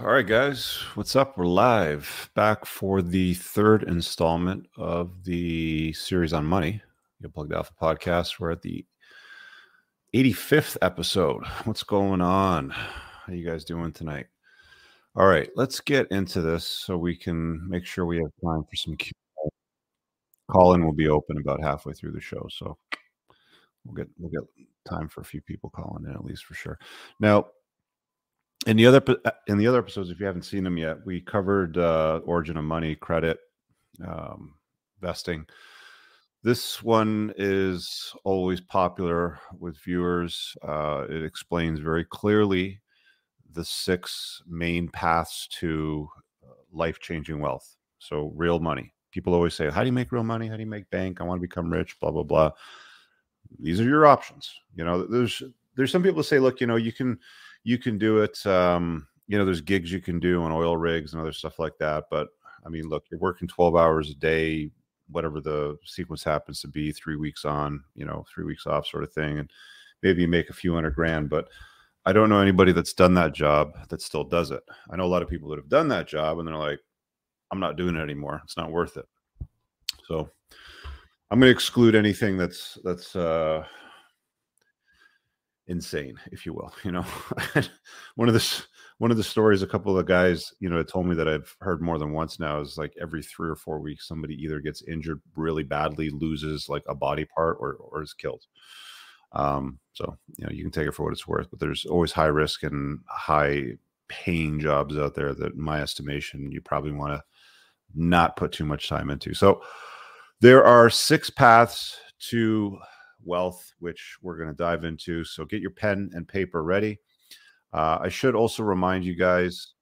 All right, guys, what's up? We're live back for the third installment of the series on money. Get Plugged Alpha podcast. We're at the 85th episode. What's going on? How you guys doing tonight? All right, let's get into this so we can make sure we have time for some Q. Call in will be open about halfway through the show, so we'll get we'll get time for a few people calling in at least for sure. Now, in the other uh, in the other episodes, if you haven't seen them yet, we covered uh, origin of money, credit, um, vesting. This one is always popular with viewers. Uh, it explains very clearly the six main paths to uh, life changing wealth. So, real money. People always say, How do you make real money? How do you make bank? I want to become rich, blah, blah, blah. These are your options. You know, there's there's some people say, look, you know, you can you can do it. Um, you know, there's gigs you can do on oil rigs and other stuff like that. But I mean, look, you're working 12 hours a day, whatever the sequence happens to be, three weeks on, you know, three weeks off, sort of thing, and maybe you make a few hundred grand. But I don't know anybody that's done that job that still does it. I know a lot of people that have done that job and they're like, I'm not doing it anymore. It's not worth it. So I'm going to exclude anything that's that's uh, insane, if you will. You know, one of the one of the stories a couple of the guys you know told me that I've heard more than once now is like every three or four weeks somebody either gets injured really badly, loses like a body part, or or is killed. Um, so you know you can take it for what it's worth, but there's always high risk and high paying jobs out there that, my estimation, you probably want to not put too much time into. So there are six paths to wealth, which we're going to dive into. So get your pen and paper ready. Uh, I should also remind you guys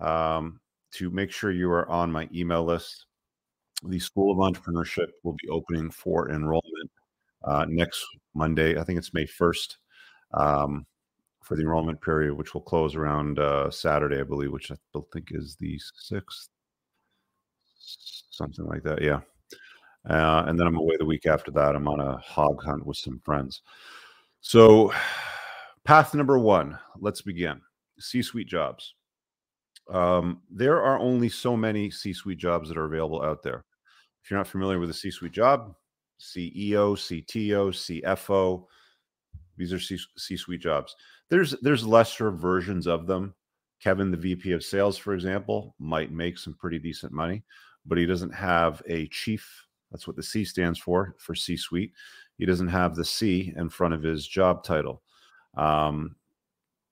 um, to make sure you are on my email list. The School of Entrepreneurship will be opening for enrollment uh, next Monday. I think it's May 1st um, for the enrollment period, which will close around uh, Saturday, I believe, which I think is the 6th, something like that. Yeah. Uh, and then I'm away the week after that. I'm on a hog hunt with some friends. So, path number one, let's begin C suite jobs. Um, there are only so many C suite jobs that are available out there. If you're not familiar with a C suite job, CEO, CTO, CFO, these are C suite jobs. There's there's lesser versions of them. Kevin, the VP of sales, for example, might make some pretty decent money, but he doesn't have a chief that's what the C stands for, for C suite. He doesn't have the C in front of his job title. Um,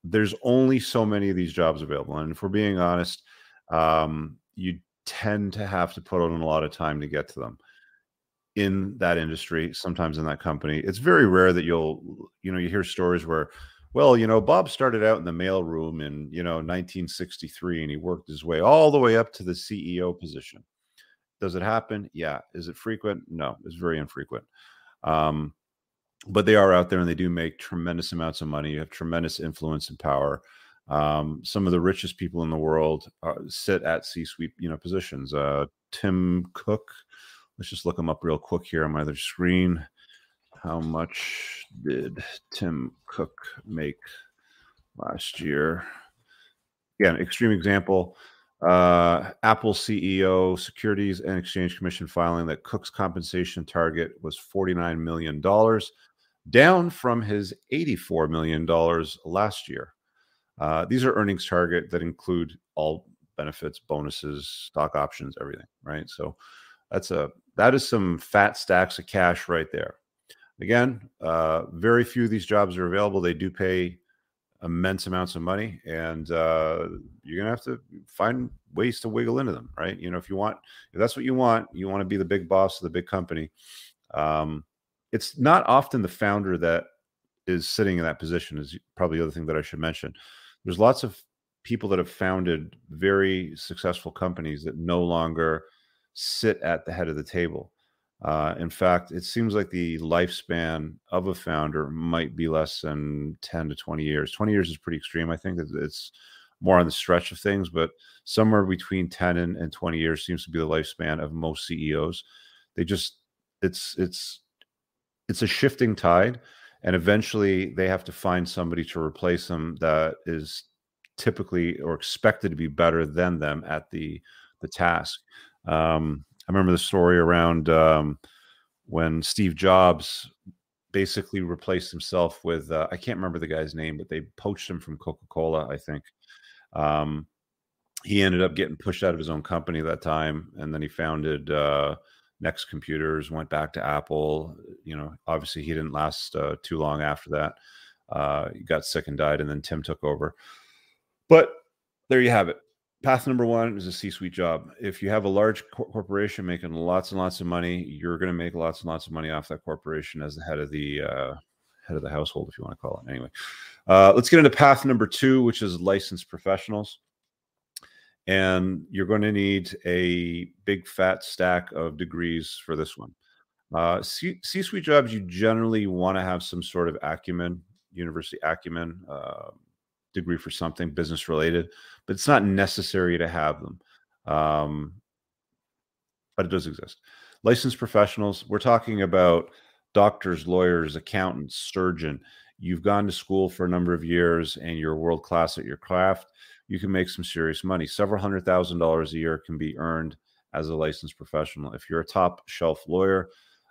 there's only so many of these jobs available. And if we're being honest, um, you tend to have to put on a lot of time to get to them in that industry, sometimes in that company. It's very rare that you'll, you know, you hear stories where, well, you know, Bob started out in the mailroom in, you know, 1963 and he worked his way all the way up to the CEO position. Does it happen? Yeah. Is it frequent? No, it's very infrequent. Um, but they are out there and they do make tremendous amounts of money. You have tremendous influence and power. Um, some of the richest people in the world uh, sit at C-suite, you know, positions. Uh, Tim Cook. Let's just look him up real quick here on my other screen. How much did Tim Cook make last year? Again, extreme example. Uh, Apple CEO, Securities and Exchange Commission filing that Cook's compensation target was $49 million, down from his $84 million last year. Uh, these are earnings target that include all benefits, bonuses, stock options, everything, right? So that's a that is some fat stacks of cash right there. Again, uh, very few of these jobs are available. They do pay immense amounts of money and uh, you're gonna have to find ways to wiggle into them right? You know if you want if that's what you want you want to be the big boss of the big company. Um, it's not often the founder that is sitting in that position is probably the other thing that i should mention. There's lots of people that have founded very successful companies that no longer sit at the head of the table uh, in fact, it seems like the lifespan of a founder might be less than 10 to 20 years. 20 years is pretty extreme. I think it's more on the stretch of things, but somewhere between 10 and, and 20 years seems to be the lifespan of most CEOs. They just, it's, it's, it's a shifting tide. And eventually they have to find somebody to replace them that is typically or expected to be better than them at the the task. Um, I remember the story around um, when Steve Jobs basically replaced himself with uh, I can't remember the guy's name, but they poached him from Coca Cola, I think. Um, he ended up getting pushed out of his own company that time, and then he founded uh, Next Computers, went back to Apple. You know, obviously he didn't last uh, too long after that. Uh, he got sick and died, and then Tim took over. But there you have it. Path number one is a C-suite job. If you have a large cor- corporation making lots and lots of money, you're going to make lots and lots of money off that corporation as the head of the uh, head of the household, if you want to call it. Anyway, uh, let's get into path number two, which is licensed professionals and you're going to need a big fat stack of degrees for this one. Uh, C suite jobs, you generally want to have some sort of acumen, university acumen uh, degree for something business related, but it's not necessary to have them. Um, but it does exist. Licensed professionals, we're talking about doctors, lawyers, accountants, surgeon. You've gone to school for a number of years and you're world class at your craft you can make some serious money. Several hundred thousand dollars a year can be earned as a licensed professional. If you're a top shelf lawyer,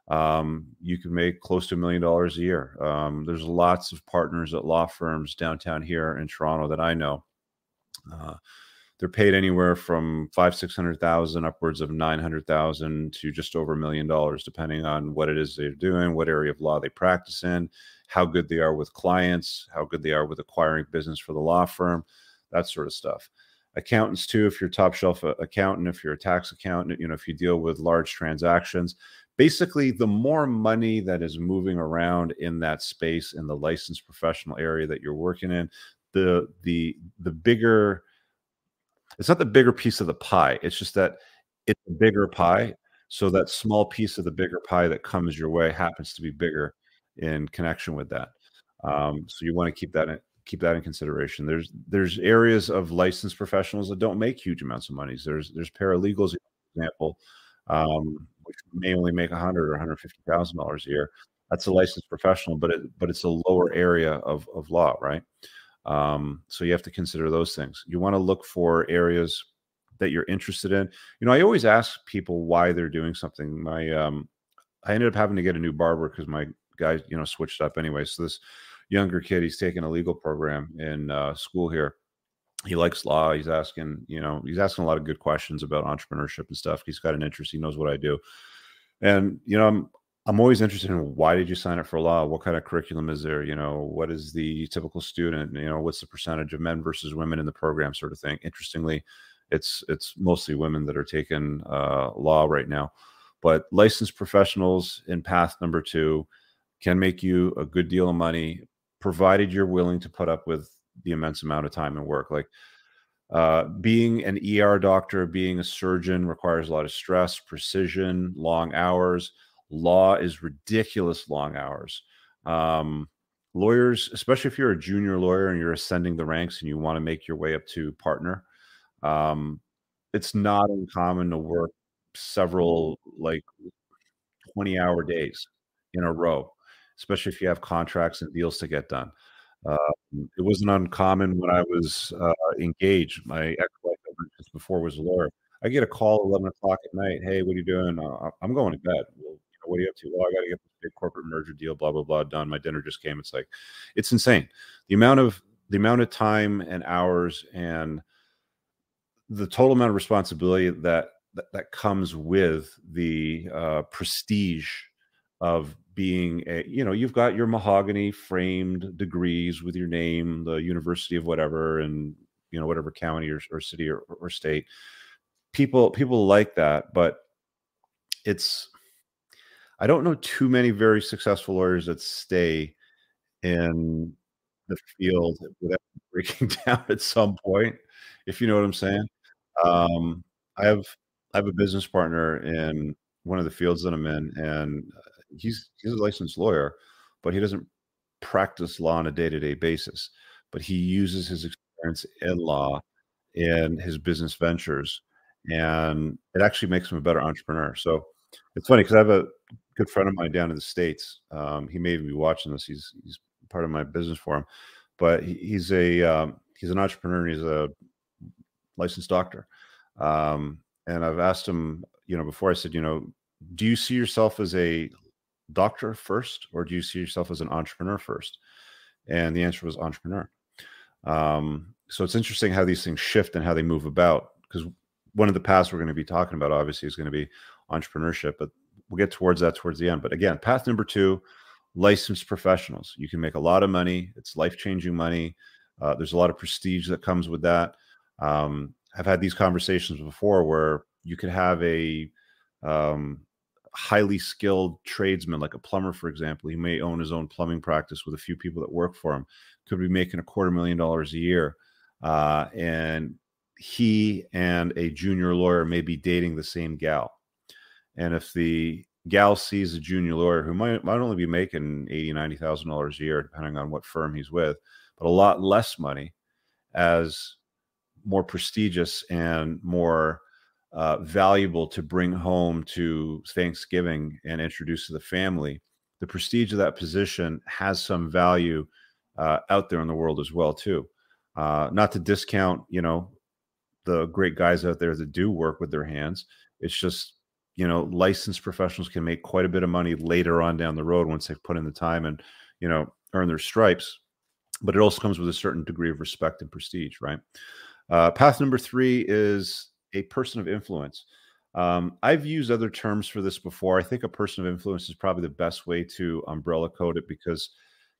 um, you can make close to a million dollars a year. Um, there's lots of partners at law firms downtown here in Toronto that I know. Uh, they're paid anywhere from five, six hundred thousand upwards of nine hundred thousand to just over a million dollars, depending on what it is they're doing, what area of law they practice in, how good they are with clients, how good they are with acquiring business for the law firm that sort of stuff. Accountants too, if you're top shelf uh, accountant, if you're a tax accountant, you know, if you deal with large transactions, basically the more money that is moving around in that space in the licensed professional area that you're working in, the the the bigger it's not the bigger piece of the pie. It's just that it's a bigger pie. So that small piece of the bigger pie that comes your way happens to be bigger in connection with that. Um, so you want to keep that in, keep that in consideration. There's there's areas of licensed professionals that don't make huge amounts of money. There's there's paralegals, for example, um, which may only make a hundred or hundred fifty thousand dollars a year. That's a licensed professional, but it but it's a lower area of of law, right? Um, so you have to consider those things. You want to look for areas that you're interested in. You know, I always ask people why they're doing something. My um, I ended up having to get a new barber because my guy, you know, switched up anyway. So this younger kid. He's taking a legal program in uh, school here. He likes law. He's asking, you know, he's asking a lot of good questions about entrepreneurship and stuff. He's got an interest. He knows what I do, and you know, I'm I'm always interested in why did you sign up for law? What kind of curriculum is there? You know, what is the typical student? You know, what's the percentage of men versus women in the program, sort of thing. Interestingly, it's it's mostly women that are taking uh, law right now, but licensed professionals in path number two can make you a good deal of money provided you're willing to put up with the immense amount of time and work. Like uh, being an ER doctor, being a surgeon requires a lot of stress, precision, long hours. Law is ridiculous long hours. Um, lawyers, especially if you're a junior lawyer and you're ascending the ranks and you want to make your way up to partner, um, it's not uncommon to work several like 20 hour days in a row especially if you have contracts and deals to get done. Uh, it wasn't uncommon when I was uh, engaged. My ex-wife just before was a lawyer. I get a call eleven o'clock at night. Hey, what are you doing? Uh, I'm going to bed. Well, you know, what are you up to? Well, I got to get this big corporate merger deal. Blah blah blah done. My dinner just came. It's like, it's insane. The amount of the amount of time and hours and the total amount of responsibility that that, that comes with the uh, prestige of being a you know you've got your mahogany framed degrees with your name the university of whatever and you know whatever county or, or city or, or state. People people like that but it's i don't know too many very successful lawyers that stay in the field without breaking down at some point if you know what i'm saying. Um i have i have a business partner in one of the fields that i'm in and he's he's a licensed lawyer, but he doesn't practice law on a day to day basis. But he uses his experience in law in his business ventures, and it actually makes him a better entrepreneur. So it's funny because I have a good friend of mine down in the states. Um, he may even be watching this. He's he's part of my business for him, but he, he's a um, he's an entrepreneur. He's a licensed doctor. Um, and I've asked him, you know, before I said, you know, do you see yourself as a doctor first, or do you see yourself as an entrepreneur first? And the answer was entrepreneur. Um, so it's interesting how these things shift and how they move about. Because one of the paths we're going to be talking about, obviously, is going to be entrepreneurship, but we'll get towards that towards the end. But again, path number two, licensed professionals. You can make a lot of money. It's life changing money. Uh, there's a lot of prestige that comes with that. Um, I've had these conversations before where you could have a um, highly skilled tradesman, like a plumber, for example. He may own his own plumbing practice with a few people that work for him. Could be making a quarter million dollars a year, uh, and he and a junior lawyer may be dating the same gal. And if the gal sees a junior lawyer who might might only be making eighty, ninety thousand dollars a year, depending on what firm he's with, but a lot less money as more prestigious and more uh, valuable to bring home to Thanksgiving and introduce to the family, the prestige of that position has some value uh, out there in the world as well too. Uh, not to discount, you know, the great guys out there that do work with their hands. It's just, you know, licensed professionals can make quite a bit of money later on down the road once they've put in the time and, you know, earn their stripes. But it also comes with a certain degree of respect and prestige, right? Uh, path number three is a person of influence. Um, I've used other terms for this before. I think a person of influence is probably the best way to umbrella code it because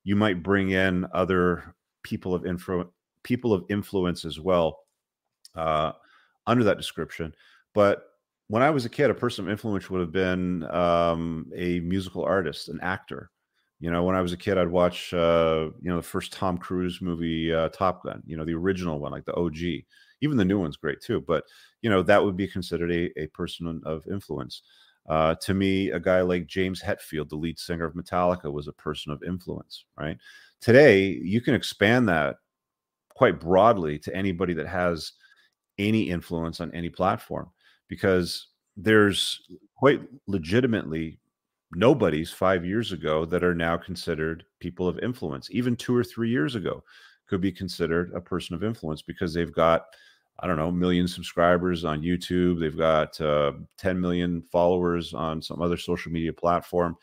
you might bring in other people of influ- people of influence as well uh, under that description. But when I was a kid, a person of influence would have been um, a musical artist, an actor. You know, when I was a kid, I'd watch uh, you know the first Tom Cruise movie, uh, Top Gun. You know, the original one, like the OG even the new one's great too. But you know that would be considered a, a person of influence. Uh, to me, a guy like James Hetfield, the lead singer of Metallica, was a person of influence. Right today, you can expand that quite broadly to anybody that has any influence on any platform because there's quite legitimately nobodies five years ago that are now considered people of influence. Even two or three years ago, could be considered a person of influence because they've got I don't know, million subscribers on YouTube. They've got uh, 10 million followers on some other social media platform.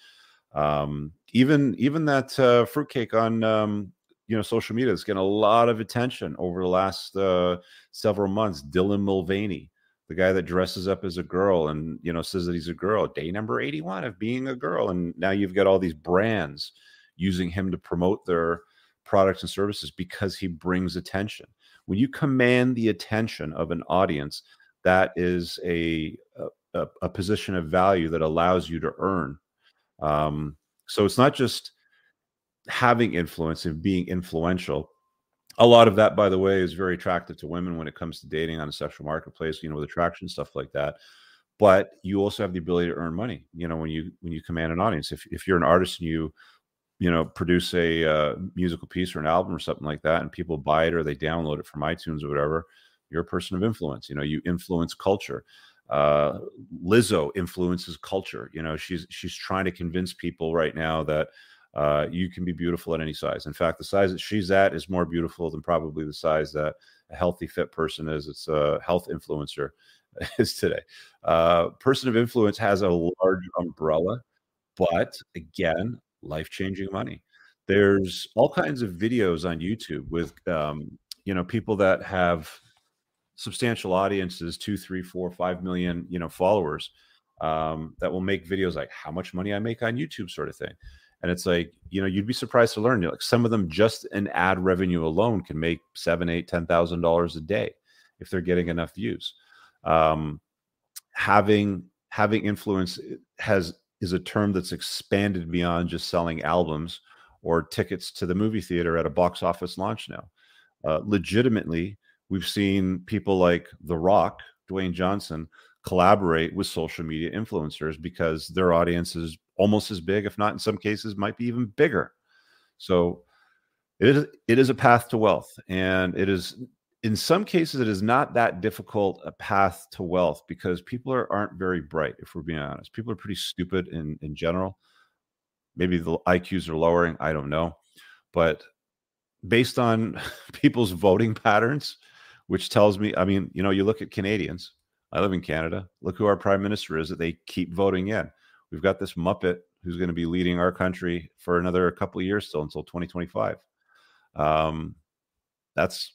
Um, even even that uh, fruitcake on um, you know social media is getting a lot of attention over the last uh, several months. Dylan Mulvaney, the guy that dresses up as a girl and you know says that he's a girl. Day number 81 of being a girl, and now you've got all these brands using him to promote their products and services because he brings attention when you command the attention of an audience, that is a a, a position of value that allows you to earn. Um, so it's not just having influence and being influential. A lot of that, by the way, is very attractive to women when it comes to dating on a sexual marketplace, you know, with attraction stuff like that. But you also have the ability to earn money, you know, when you when you command an audience. If if you're an artist and you you know produce a uh, musical piece or an album or something like that and people buy it or they download it from itunes or whatever you're a person of influence you know you influence culture. Uh, lizzo influences culture you know she's she's trying to convince people right now that uh, you can be beautiful at any size. In fact the size that she's at is more beautiful than probably the size that a healthy fit person is it's a health influencer is today. Uh, person of influence has a large umbrella but again life changing money. There's all kinds of videos on YouTube with, um, you know, people that have substantial audiences, two, three, four, five million, you know, followers um, that will make videos like how much money I make on YouTube, sort of thing. And it's like, you know, you'd be surprised to learn. You know, like some of them just in ad revenue alone can make seven, eight, ten thousand dollars a day if they're getting enough views. Um, having having influence eh, has is a term that's expanded beyond just selling albums or tickets to the movie theater at a box office launch now. Uh, legitimately, we've seen people like The Rock, Dwayne Johnson, collaborate with social media influencers because their audience is almost as big, if not in some cases, might be even bigger. So it is it is a path to wealth, and it is in some cases it is not that difficult a path to wealth because people are, aren't very bright if we're being honest people are pretty stupid in in general maybe the iqs are lowering i don't know but based on people's voting patterns, which tells me, I mean, you know, you look at Canadians. I live in Canada. Look who our prime minister is that they keep voting in. We've got this Muppet who's going to be leading our country for another couple of years still until 2025. Um, that's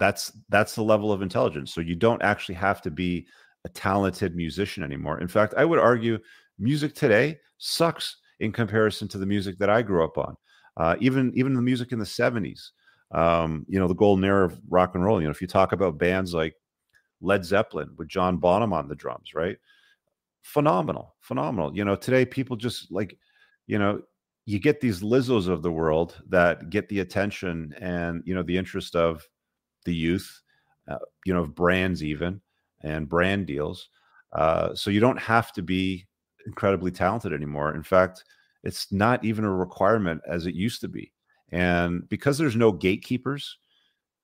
that's that's the level of intelligence. So you don't actually have to be a talented musician anymore. In fact, I would argue music today sucks in comparison to the music that I grew up on. Uh, even even the music in the 70s, um, you know, the golden era of rock and roll. You know, if you talk about bands like Led Zeppelin with John Bonham on the drums, right? Phenomenal, phenomenal. You know, today people just like, you know, you get these Lizzos of the world that get the attention and you know the interest of the youth, uh, you know, of brands even and brand deals. Uh, so you don't have to be incredibly talented anymore. In fact, it's not even a requirement as it used to be. And because there's no gatekeepers,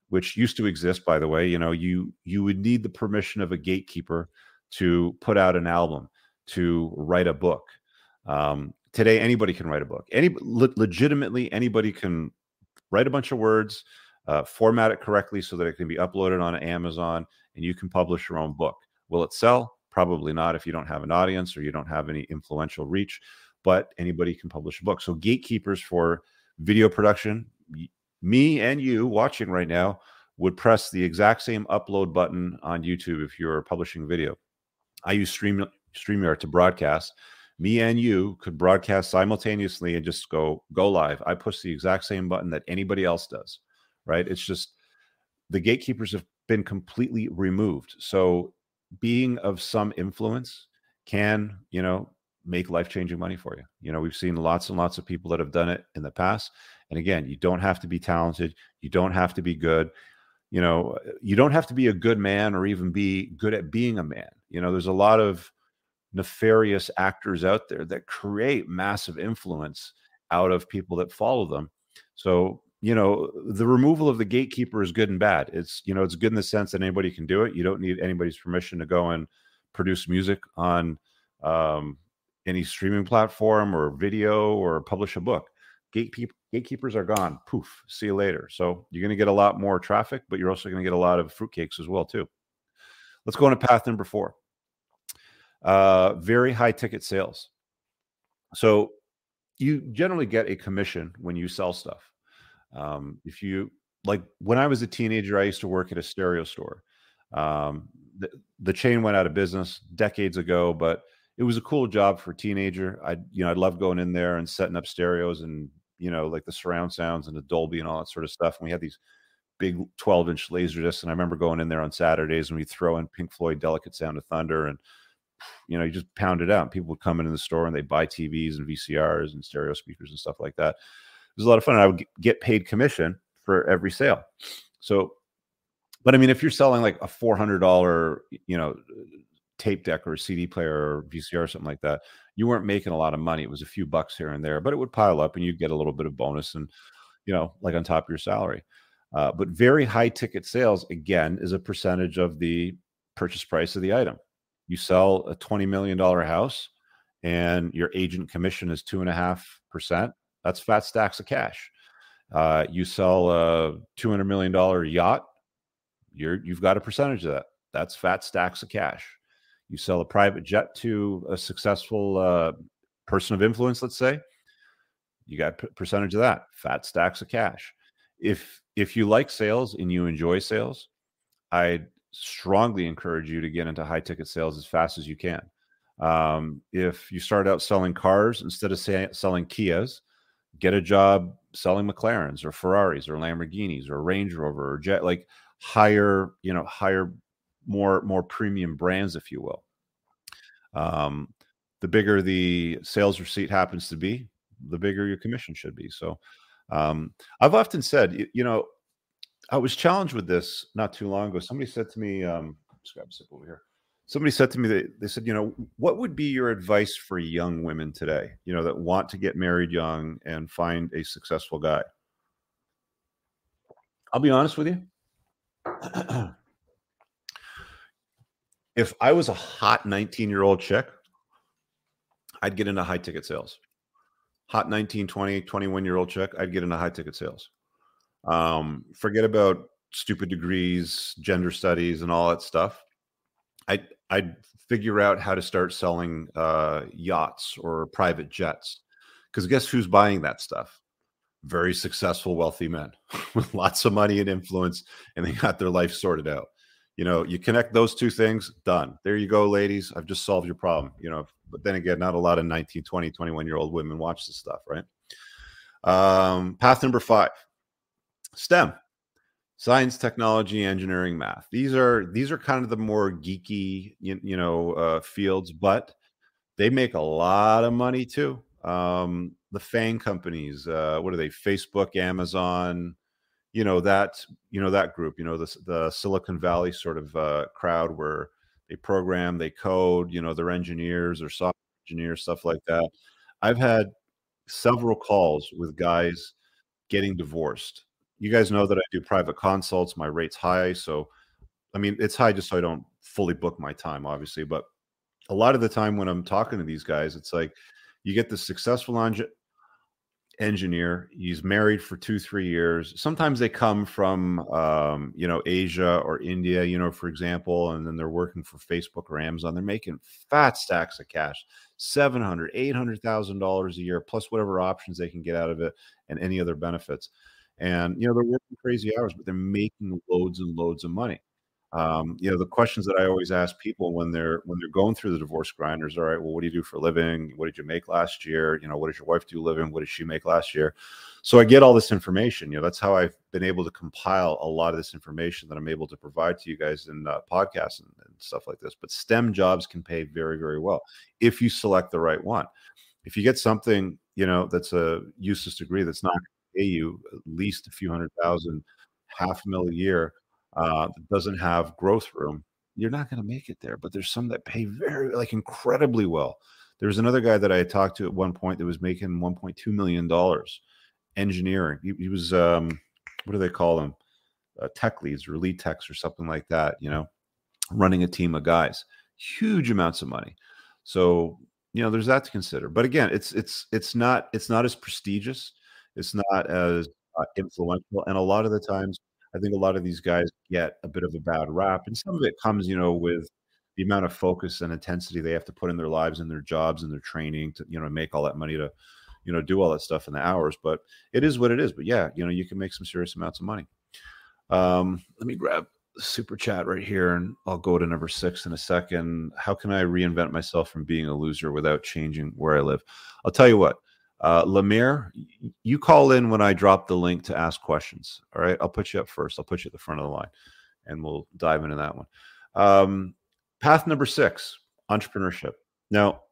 which used to exist, by the way, you know, you you would need the permission of a gatekeeper to put out an album, to write a book. Um, today, anybody can write a book. Any le- legitimately, anybody can write a bunch of words, uh, format it correctly so that it can be uploaded on Amazon, and you can publish your own book. Will it sell? Probably not if you don't have an audience or you don't have any influential reach, but anybody can publish a book. So, gatekeepers for video production, me and you watching right now would press the exact same upload button on YouTube if you're publishing video. I use Stream StreamYard to broadcast. Me and you could broadcast simultaneously and just go go live. I push the exact same button that anybody else does. Right? It's just the gatekeepers have been completely removed. So being of some influence can, you know, make life changing money for you. You know, we've seen lots and lots of people that have done it in the past. And again, you don't have to be talented, you don't have to be good. You know, uh, you don't have to be a good man or even be good at being a man. You know, there's a lot of nefarious actors out there that create massive influence out of people that follow them. So you know the removal of the gatekeeper is good and bad. It's you know it's good in the sense that anybody can do it. You don't need anybody's permission to go and produce music on um, any streaming platform or video or publish a book. Gatekeep- gatekeepers are gone. Poof. See you later. So you're going to get a lot more traffic but you're also going to get a lot of fruitcakes as well too. Let's go on to path number four. Uh, very high ticket sales. So you generally get a commission when you sell stuff um, if you like, when I was a teenager, I used to work at a stereo store. Um, the, the chain went out of business decades ago, but it was a cool job for a teenager. I, you know, I loved going in there and setting up stereos and you know, like the surround sounds and the Dolby and all that sort of stuff. And we had these big 12 inch laser discs. And I remember going in there on Saturdays and we throw in Pink Floyd, Delicate Sound of Thunder, and you know, you just pound it out. People would come into the store and they buy TVs and VCRs and stereo speakers and stuff like that was a lot of fun. And I would get paid commission for every sale. So, but I mean, if you're selling like a four hundred dollar, you know, tape deck or a CD player or VCR or something like that, you weren't making a lot of money. It was a few bucks here and there, but it would pile up, and you'd get a little bit of bonus and you know, like on top of your salary. Uh, but very high ticket sales again is a percentage of the purchase price of the item. You sell a twenty million dollar house, and your agent commission is two and a half percent that's fat stacks of cash. Uh, you sell a two hundred million dollar yacht, you're you've got a percentage of that. That's fat stacks of cash. You sell a private jet to a successful uh, person of influence, let's say, you got a percentage of that. Fat stacks of cash. If if you like sales and you enjoy sales, I strongly encourage you to get into high ticket sales as fast as you can. Um, if you start out selling cars instead of say, selling Kias, get a job selling McLarens or Ferraris or Lamborghinis or Range Rover or Jet, like higher, you know, higher, more more premium brands, if you will. Um, the bigger the sales receipt happens to be, the bigger your commission should be. So, um, I've often said, you, you know, I was challenged with this not too long ago. Somebody said to me, um, grab a sip over here somebody said to me that they said, you know, what would be your advice for young women today, you know, that want to get married young and find a successful guy? I'll be honest with you. if I was a hot 19 year old chick, I'd get into high ticket sales. Hot 19, 20, 21 year old chick, I'd get into high ticket sales. Um, forget about stupid degrees, gender studies, and all that stuff. I I'd figure out how to start selling uh, yachts or private jets. Because guess who's buying that stuff? Very successful, wealthy men with lots of money and influence, and they got their life sorted out. You know, you connect those two things, done. There you go, ladies. I've just solved your problem. You know, but then again, not a lot of 19, 20, 21 year old women watch this stuff, right? Um, path number five STEM science technology engineering math. These are these are kind of the more geeky you, you know uh, fields but they make a lot of money too. Um, the FAANG companies uh, what are they? Facebook amazon you know that you know that group you know the, the silicon valley sort of uh, crowd where they program they code you know they're engineers or software engineers stuff like that. I've had several calls with guys getting divorced you guys know that I do private consults. My rate's high. So, I mean, it's high just so I don't fully book my time, obviously. But a lot of the time when I'm talking to these guys, it's like you get the successful engineer. He's married for two, three years. Sometimes they come from, um, you know, Asia or India, you know, for example, and then they're working for Facebook or Amazon. They're making fat stacks of cash, seven hundred, eight hundred thousand dollars a year, plus whatever options they can get out of it and any other benefits and you know they're working crazy hours but they're making loads and loads of money. Um, you know the questions that i always ask people when they're when they're going through the divorce grinders all right well what do you do for a living? What did you make last year? You know what does your wife do living? What did she make last year? So i get all this information you know that's how i've been able to compile a lot of this information that i'm able to provide to you guys in uh, podcasts and, and stuff like this but stem jobs can pay very very well if you select the right one. If you get something you know that's a useless degree that's not pay you at least a few hundred thousand, half a mil a year uh, doesn't have growth room, you're not going to make it there. But there's some that pay very, like incredibly well. There was another guy that I talked to at one point that was making 1.2 million dollars engineering. He, he was, um, what do they call them? Uh, tech leads or lead techs or something like that. You know, running a team of guys, huge amounts of money. So you know, there's that to consider. But again, it's it's it's not it's not as prestigious it's not as uh, influential, and a lot of the times, I think a lot of these guys get a bit of a bad rap, and some of it comes, you know, with the amount of focus and intensity they have to put in their lives and their jobs and their training to, you know, make all that money to, you know, do all that stuff in the hours. But it is what it is. But yeah, you know, you can make some serious amounts of money. Um, let me grab super chat right here and I'll go to number six in a second. How can I reinvent myself from being a loser without changing where I live? I'll tell you what, uh, Lemire, you call in when I drop the link to ask questions. All right. I'll put you up first. I'll put you at the front of the line and we'll dive into that one. Um, path number six entrepreneurship. Now,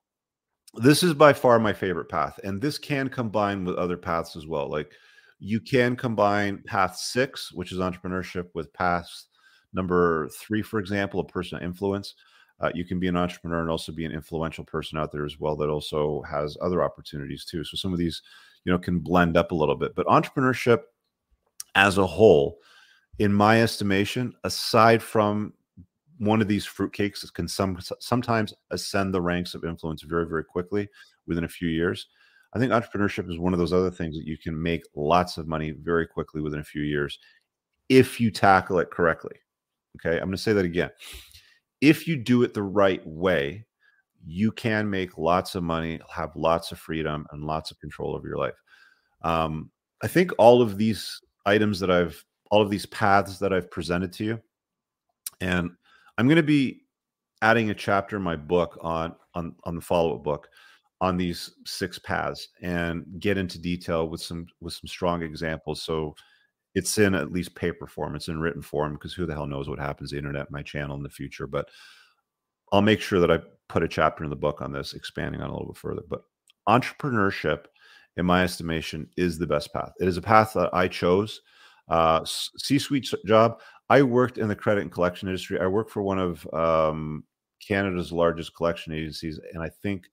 this is by far my favorite path, and this can combine with other paths as well. Like you can combine path six, which is entrepreneurship, with path number three, for example, a personal influence uh, you can be an entrepreneur and also be an influential person out there as well that also has other opportunities too. So some of these you know can blend up a little bit. But entrepreneurship as a whole in my estimation aside from one of these fruitcakes can some sometimes ascend the ranks of influence very very quickly within a few years i think entrepreneurship is one of those other things that you can make lots of money very quickly within a few years if you tackle it correctly. Okay? I'm going to say that again if you do it the right way, you can make lots of money, have lots of freedom, and lots of control over your life. Um, I think all of these items that I've, all of these paths that I've presented to you, and I'm going to be adding a chapter in my book on on on the follow up book on these six paths and get into detail with some with some strong examples. So it's in at least paper form. It's in written form because who the hell knows what happens to the internet, my channel in the future. But I'll make sure that I put a chapter in the book on this, expanding on a little bit further. But entrepreneurship, in my estimation, is the best path. It is a path that I chose. Uh, C-suite job. I worked in the credit and collection industry. I worked for one of um, Canada's largest collection agencies, and I think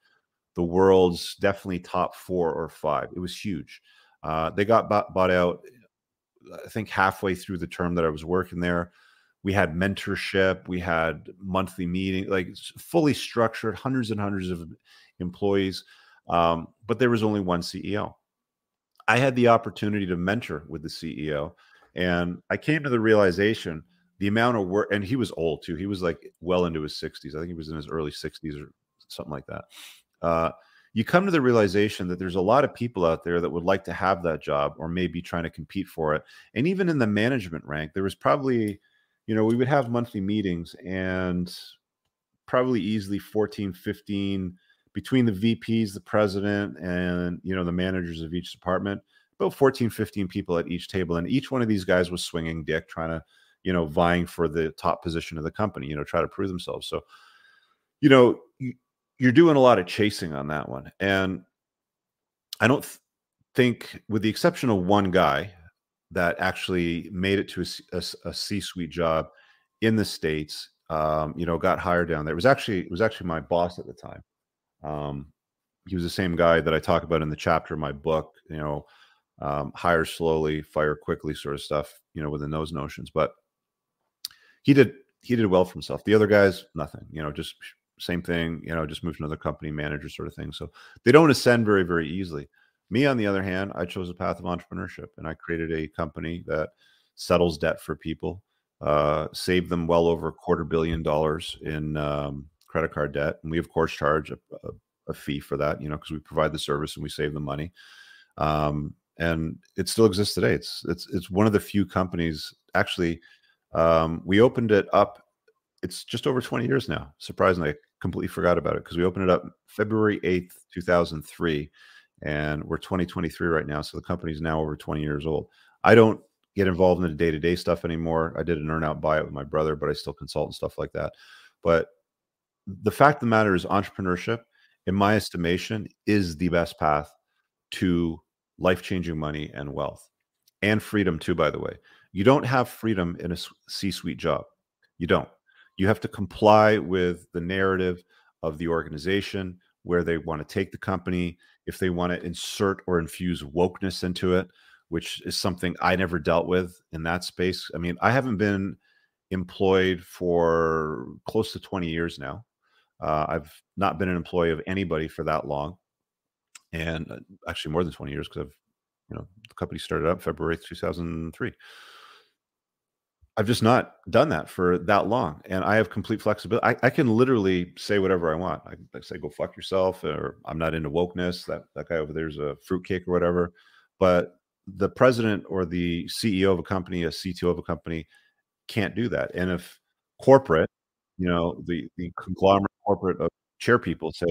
the world's definitely top four or five. It was huge. Uh, they got bought out I think halfway through the term that I was working there, we had mentorship, we had monthly meeting, like fully structured, hundreds and hundreds of employees. Um, but there was only one CEO. I had the opportunity to mentor with the CEO, And I came to the realization the amount of work, and he was old too. He was like well into his 60s. I think he was in his early 60s or something like that. Uh, you come to the realization that there's a lot of people out there that would like to have that job or maybe trying to compete for it. And even in the management rank, there was probably, you know, we would have monthly meetings and probably easily 14, 15 between the VPs, the president, and, you know, the managers of each department, about 14, 15 people at each table. And each one of these guys was swinging dick, trying to, you know, vying for the top position of the company, you know, try to prove themselves. So, you know, you're doing a lot of chasing on that one. And I don't th- think, with the exception of one guy that actually made it to a, C-suite job in the states, um, you know, got hired down there. It was actually it was actually my boss at the time. Um, he was the same guy that I talk about in the chapter of my book. You know, um, hire slowly, fire quickly, sort of stuff. You know, within those notions. But he did he did well for himself. The other guys, nothing. You know, just same thing, you know, just moved to another company, manager sort of thing. So they don't ascend very, very easily. Me, on the other hand, I chose a path of entrepreneurship and I created a company that settles debt for people, uh, saved them well over a quarter billion dollars in um, credit card debt. And we, of course, charge a, a, a fee for that, you know, because we provide the service and we save the money. Um, and it still exists today. It's it's it's one of the few companies. Actually, um, we opened it up. It's just over 20 years now. Surprisingly, completely forgot about it because we opened it up February 8th, 2003, and we're 2023 right now. So the company's now over 20 years old. I don't get involved in the day to day stuff anymore. I did an earn out buyout with my brother, but I still consult and stuff like that. But the fact of the matter is, entrepreneurship, in my estimation, is the best path to life changing money and wealth and freedom, too, by the way. You don't have freedom in a C suite job. You don't. You have to comply with the narrative of the organization, where they want to take the company, if they want to insert or infuse wokeness into it, which is something I never dealt with in that space. I mean, I haven't been employed for close to 20 years now. Uh, I've not been an employee of anybody for that long, and uh, actually more than 20 years because I've, you know, the company started up February 2003. I've just not done that for that long, and I have complete flexibility. I, I can literally say whatever I want. I, I, say, "Go fuck yourself," or "I'm not into wokeness." That that guy over there's a fruitcake or whatever. But the president or the CEO of a company, a CTO of a company, can't do that. And if corporate, you know, the the conglomerate corporate of chair people say,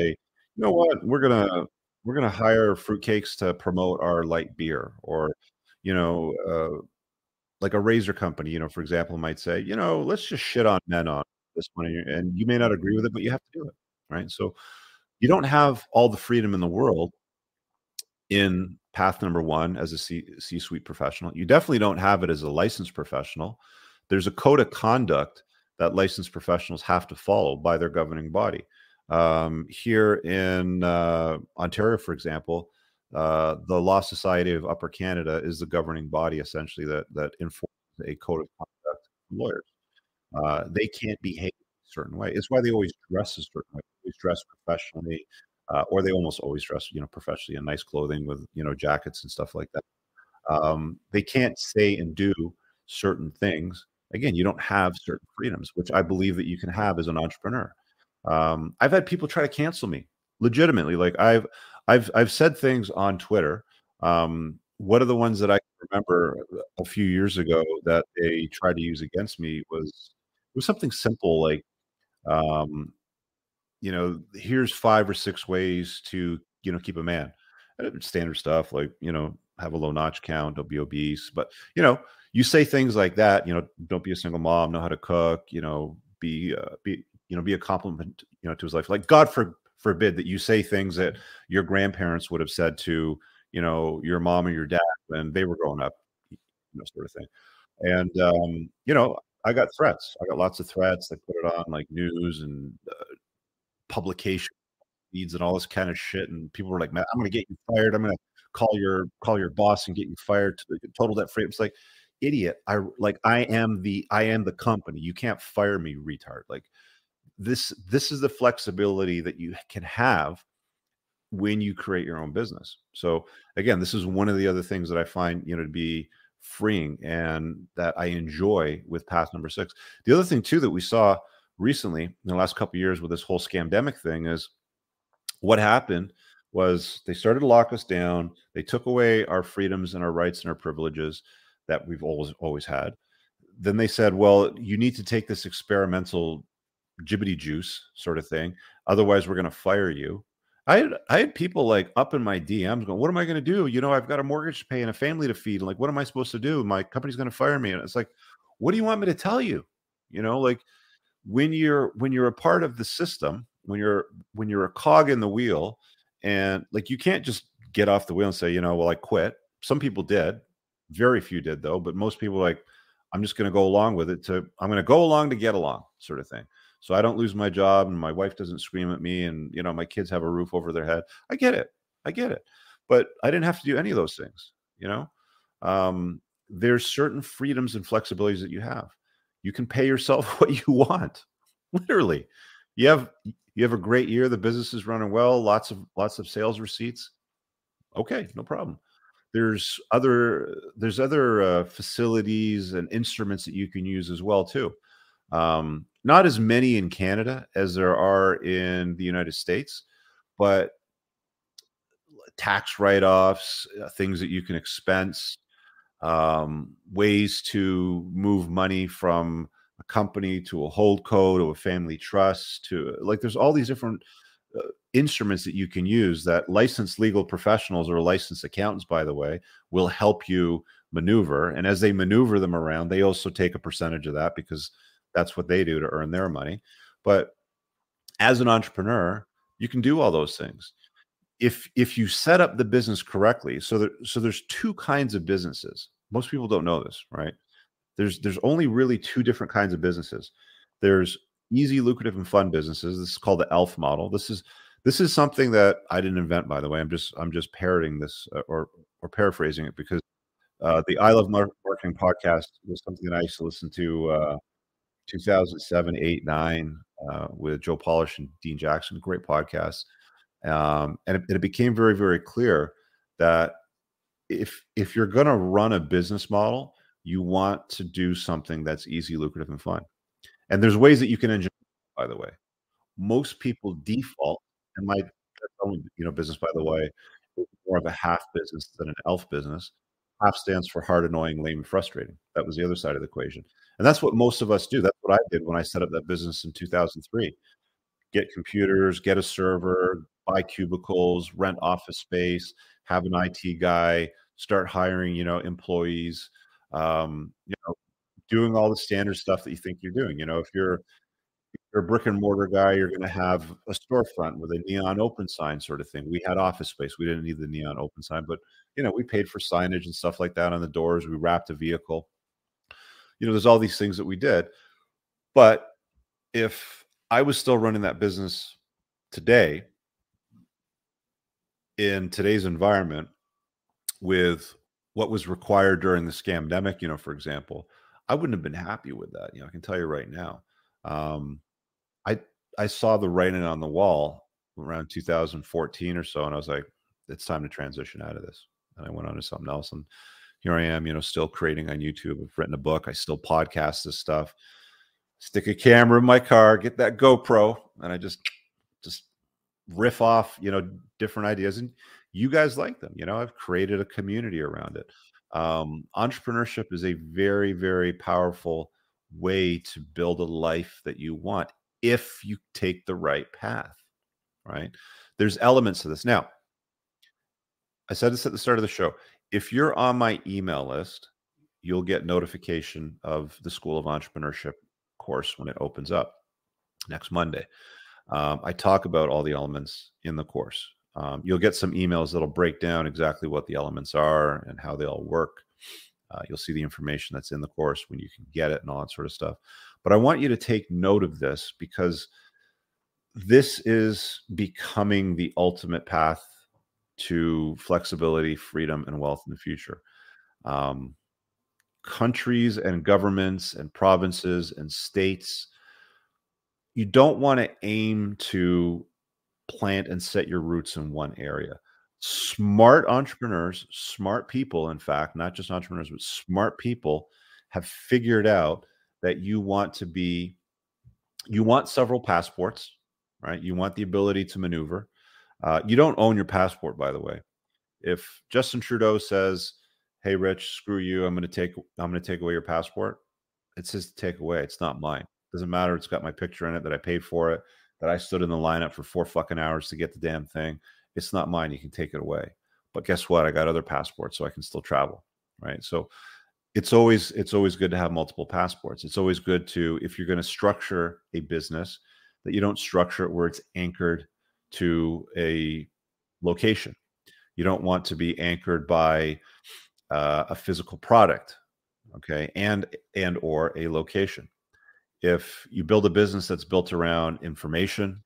"You know what? We're gonna we're gonna hire fruitcakes to promote our light beer," or you know. Uh, like a razor company, you know, for example, might say, you know, let's just shit on men on this one, and you may not agree with it, but you have to do it, right? So you don't have all the freedom in the world in path number one as a C suite professional. You definitely don't have it as a licensed professional. There's a code of conduct that licensed professionals have to follow by their governing body. Um, here in uh, Ontario, for example, uh, the Law Society of Upper Canada is the governing body essentially that that enforces a code of conduct for lawyers. Uh, they can't behave a certain way. It's why they always dress a certain way. They always dress professionally, uh, or they almost always dress, you know, professionally in nice clothing with you know jackets and stuff like that. Um, they can't say and do certain things. Again, you don't have certain freedoms, which I believe that you can have as an entrepreneur. Um, I've had people try to cancel me legitimately. Like I've I've I've said things on Twitter. Um, one of the ones that I remember a few years ago that they tried to use against me was was something simple like, um, you know, here's five or six ways to you know keep a man. Standard stuff like you know have a low notch count, don't be obese, but you know you say things like that. You know, don't be a single mom, know how to cook. You know, be uh, be you know be a compliment you know to his life. Like God for forbid that you say things that your grandparents would have said to you know your mom or your dad when they were growing up you know sort of thing. And um you know i got threats. I got lots of threats. They put it on like news and uh, publication feeds and all this kind of shit and people were like man i'm gonna get you fired. I'm gonna call your call your boss and get you fired to total debt free. It's like idiot. I like i am the i am the company. You can't fire me retard. Like this this is the flexibility that you can have when you create your own business so again this is one of the other things that i find you know to be freeing and that I enjoy with path number six. The other thing too that we saw recently in the last couple years with this whole scamdemic thing is what happened was they started to lock us down. They took away our freedoms and our rights and our privileges that we've always always had. Then they said, "Well, you need to take this experimental jibbity juice sort of thing. Otherwise, we're going to fire you." I had I had people like up in my DMs going, "What am I going to do? You know, I've got a mortgage to pay and a family to feed. Like, what am I supposed to do? My company's going to fire me." And it's like, "What do you want me to tell you?" You know, like when you're when you're a part of the system, when you're when you're a cog in the wheel, and like you can't just get off the wheel and say, you know, well, I quit. Some people did, very few did though, but most people like, I'm just going to go along with it. To I'm going to go along to get along, sort of thing. So I don't lose my job, and my wife doesn't scream at me, and you know, my kids have a roof over their head. I get it, I get it, but I didn't have to do any of those things. You know, um, there's certain freedoms and flexibilities that you have. You can pay yourself what you want, literally. You have you have a great year. The business is running well. Lots of lots of sales receipts. Okay, no problem. There's other there's other uh, facilities and instruments that you can use as well too. Um, not as many in Canada as there are in the United States, but tax write-offs, uh, things that you can expense, um, ways to move money from a company to a hold co to a family trust to like there's all these different uh, instruments that you can use that licensed legal professionals or licensed accountants by the way will help you maneuver and as they maneuver them around they also take a percentage of that because that's what they do to earn their money but as an entrepreneur you can do all those things if if you set up the business correctly so that so there's two kinds of businesses most people don't know this right there's there's only really two different kinds of businesses. There's easy, lucrative, and fun businesses. This is called the ELF model. This is this is something that I didn't invent, by the way. I'm just I'm just parroting this uh, or or paraphrasing it because uh, the I Love Marketing podcast was something that I used to listen to uh, 2007, 8, 9 uh, with Joe Polish and Dean Jackson. Great podcast. Um, and it, it became very, very clear that if if you're going to run a business model, you want to do something that's easy, lucrative, and fun. And there's ways that you can engineer, by the way. Most people default, and my you know business, by the way, is more of a half business than an elf business. Half stands for hard, annoying, lame, frustrating. That was the other side of the equation. And that's what most of us do. That's what I did when I set up that business in 2003. Get computers, get a server, buy cubicles, rent office space, have an IT guy, start hiring, you know, employees, um, you know, doing all the standard stuff that you think you're doing. You know, if you're you're a brick and mortar guy, you're going to have a storefront with a neon open sign sort of thing. We had office space. We didn't need the neon open sign, but you know, we paid for signage and stuff like that on the doors. We wrapped a vehicle. You know, there's all these things that we did. But if I was still running that business today in today's environment with what was required during the scamdemic, you know, for example, I wouldn't have been happy with that. You know, I can tell you right now. Um, I I saw the writing on the wall around 2014 or so, and I was like, it's time to transition out of this. And I went on to something else. And here I am, you know, still creating on YouTube. I've written a book. I still podcast this stuff. Stick a camera in my car, get that GoPro, and I just just riff off, you know, different ideas. And you guys like them. You know, I've created a community around it. Um, entrepreneurship is a very, very powerful way to build a life that you want if you take the right path, right? There's elements to this. Now, I said this at the start of the show. If you're on my email list, you'll get notification of the School of Entrepreneurship course when it opens up next Monday. Um, I talk about all the elements in the course. Um, you'll get some emails that'll break down exactly what the elements are and how they all work. Uh, you'll see the information that's in the course when you can get it and all that sort of stuff. But I want you to take note of this because this is becoming the ultimate path to flexibility, freedom, and wealth in the future. Um, countries and governments and provinces and states, you don't want to aim to plant and set your roots in one area. Smart entrepreneurs, smart people, in fact, not just entrepreneurs, but smart people have figured out that you want to be you want several passports, right? You want the ability to maneuver. Uh, you don't own your passport, by the way. If Justin Trudeau says, "Hey, Rich, screw you. I'm going to take I'm going to take away your passport," it's his to take away. It's not mine. Doesn't matter. It's got my picture in it that I paid for it. That I stood in the lineup for four fucking hours to get the damn thing. It's not mine. You can take it away. But guess what? I got other passports, so I can still travel. Right. So it's always it's always good to have multiple passports. It's always good to if you're going to structure a business that you don't structure it where it's anchored to a location. You don't want to be anchored by uh, a physical product, okay, and and or a location. If you build a business that's built around information,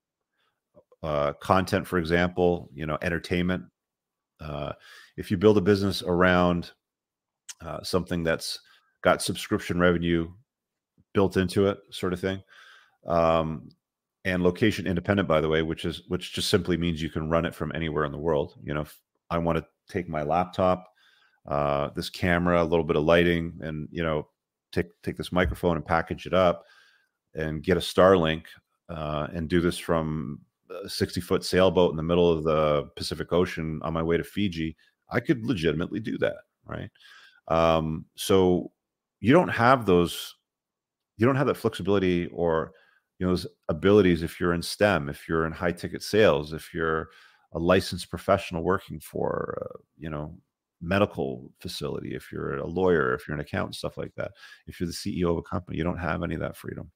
uh, content, for example, you know, entertainment. Uh, if you build a business around uh, something that's got subscription revenue built into it, sort of thing. Um, and location independent, by the way, which is which just simply means you can run it from anywhere in the world. You know, I want to take my laptop, uh, this camera, a little bit of lighting, and you know, take take this microphone and package it up, and get a Starlink, uh, and do this from a 60 foot sailboat in the middle of the Pacific Ocean on my way to Fiji. I could legitimately do that, right? Um, so you don't have those, you don't have that flexibility or you know those abilities if you're in STEM, if you're in high ticket sales, if you're a licensed professional working for uh, you know medical facility, if you're a lawyer, if you're an accountant, stuff like that. If you're the CEO of a company, you don't have any of that freedom.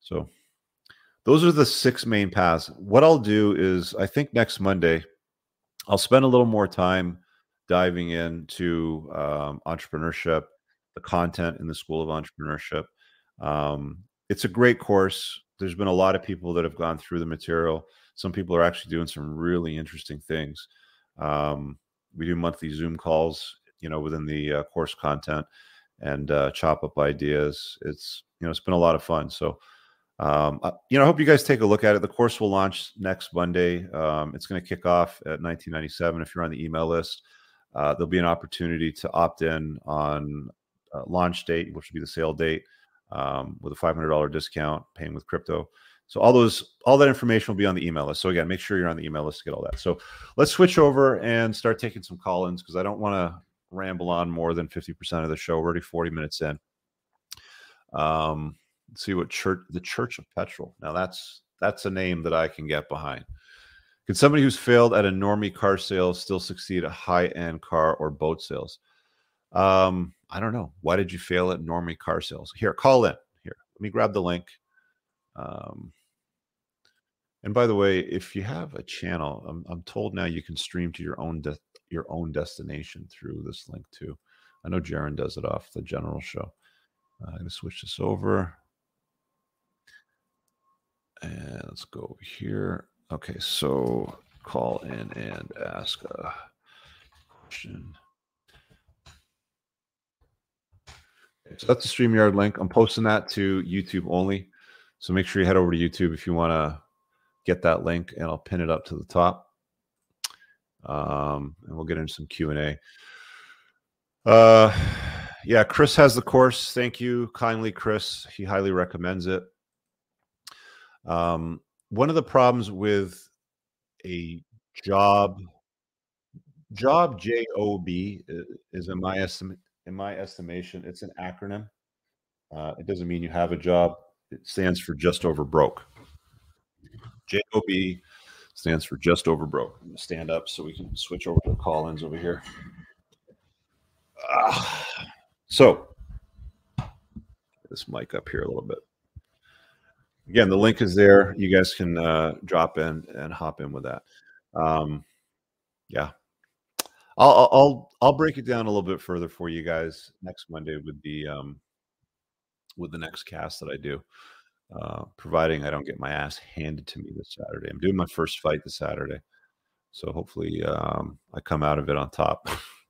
So those are the six main paths. What I'll do is I think next Monday I'll spend a little more time diving into um, entrepreneurship, the content in the School of Entrepreneurship. Um, it's a great course. There's been a lot of people that have gone through the material. Some people are actually doing some really interesting things. Um, we do monthly Zoom calls, you know, within the uh, course content and uh, chop up ideas. It's you know, it's been a lot of fun. So, um, uh, you know, I hope you guys take a look at it. The course will launch next Monday. Um, it's going to kick off at 1997 if you're on the email list uh, there'll be an opportunity to opt in on uh, launch date, which will be the sale date, um, with a $500 discount, paying with crypto. So all those, all that information will be on the email list. So again, make sure you're on the email list to get all that. So let's switch over and start taking some call-ins because I don't want to ramble on more than 50% of the show. We're already 40 minutes in. Um, see what church, the Church of Petrol. Now that's that's a name that I can get behind. Can somebody who's failed at a normie car sales still succeed at high end car or boat sales? Um, I don't know. Why did you fail at normie car sales? Here, call in. Here, let me grab the link. Um, and by the way, if you have a channel, I'm, I'm told now you can stream to your own de- your own destination through this link too. I know Jaron does it off the general show. Uh, I'm gonna switch this over, and let's go here. Okay, so call in and ask a question. So that's the StreamYard link. I'm posting that to YouTube only. So make sure you head over to YouTube if you want to get that link, and I'll pin it up to the top. Um, and we'll get into some Q and A. Uh, yeah, Chris has the course. Thank you kindly, Chris. He highly recommends it. Um, one of the problems with a job job job is in my estimate in my estimation it's an acronym. Uh, it doesn't mean you have a job it stands for just over broke. Job stands for just over broke. I'm to stand up so we can switch over to call-ins over here. Uh, so this mic up here a little bit again, the link is there. You guys can uh, drop in and hop in with that. Um, yeah, I'll, I'll I'll break it down a little bit further for you guys next Monday with the um, with the next cast that I do. Uh, providing I don't get my ass handed to me this Saturday. I'm doing my first fight this Saturday, so hopefully um, I come out of it on top.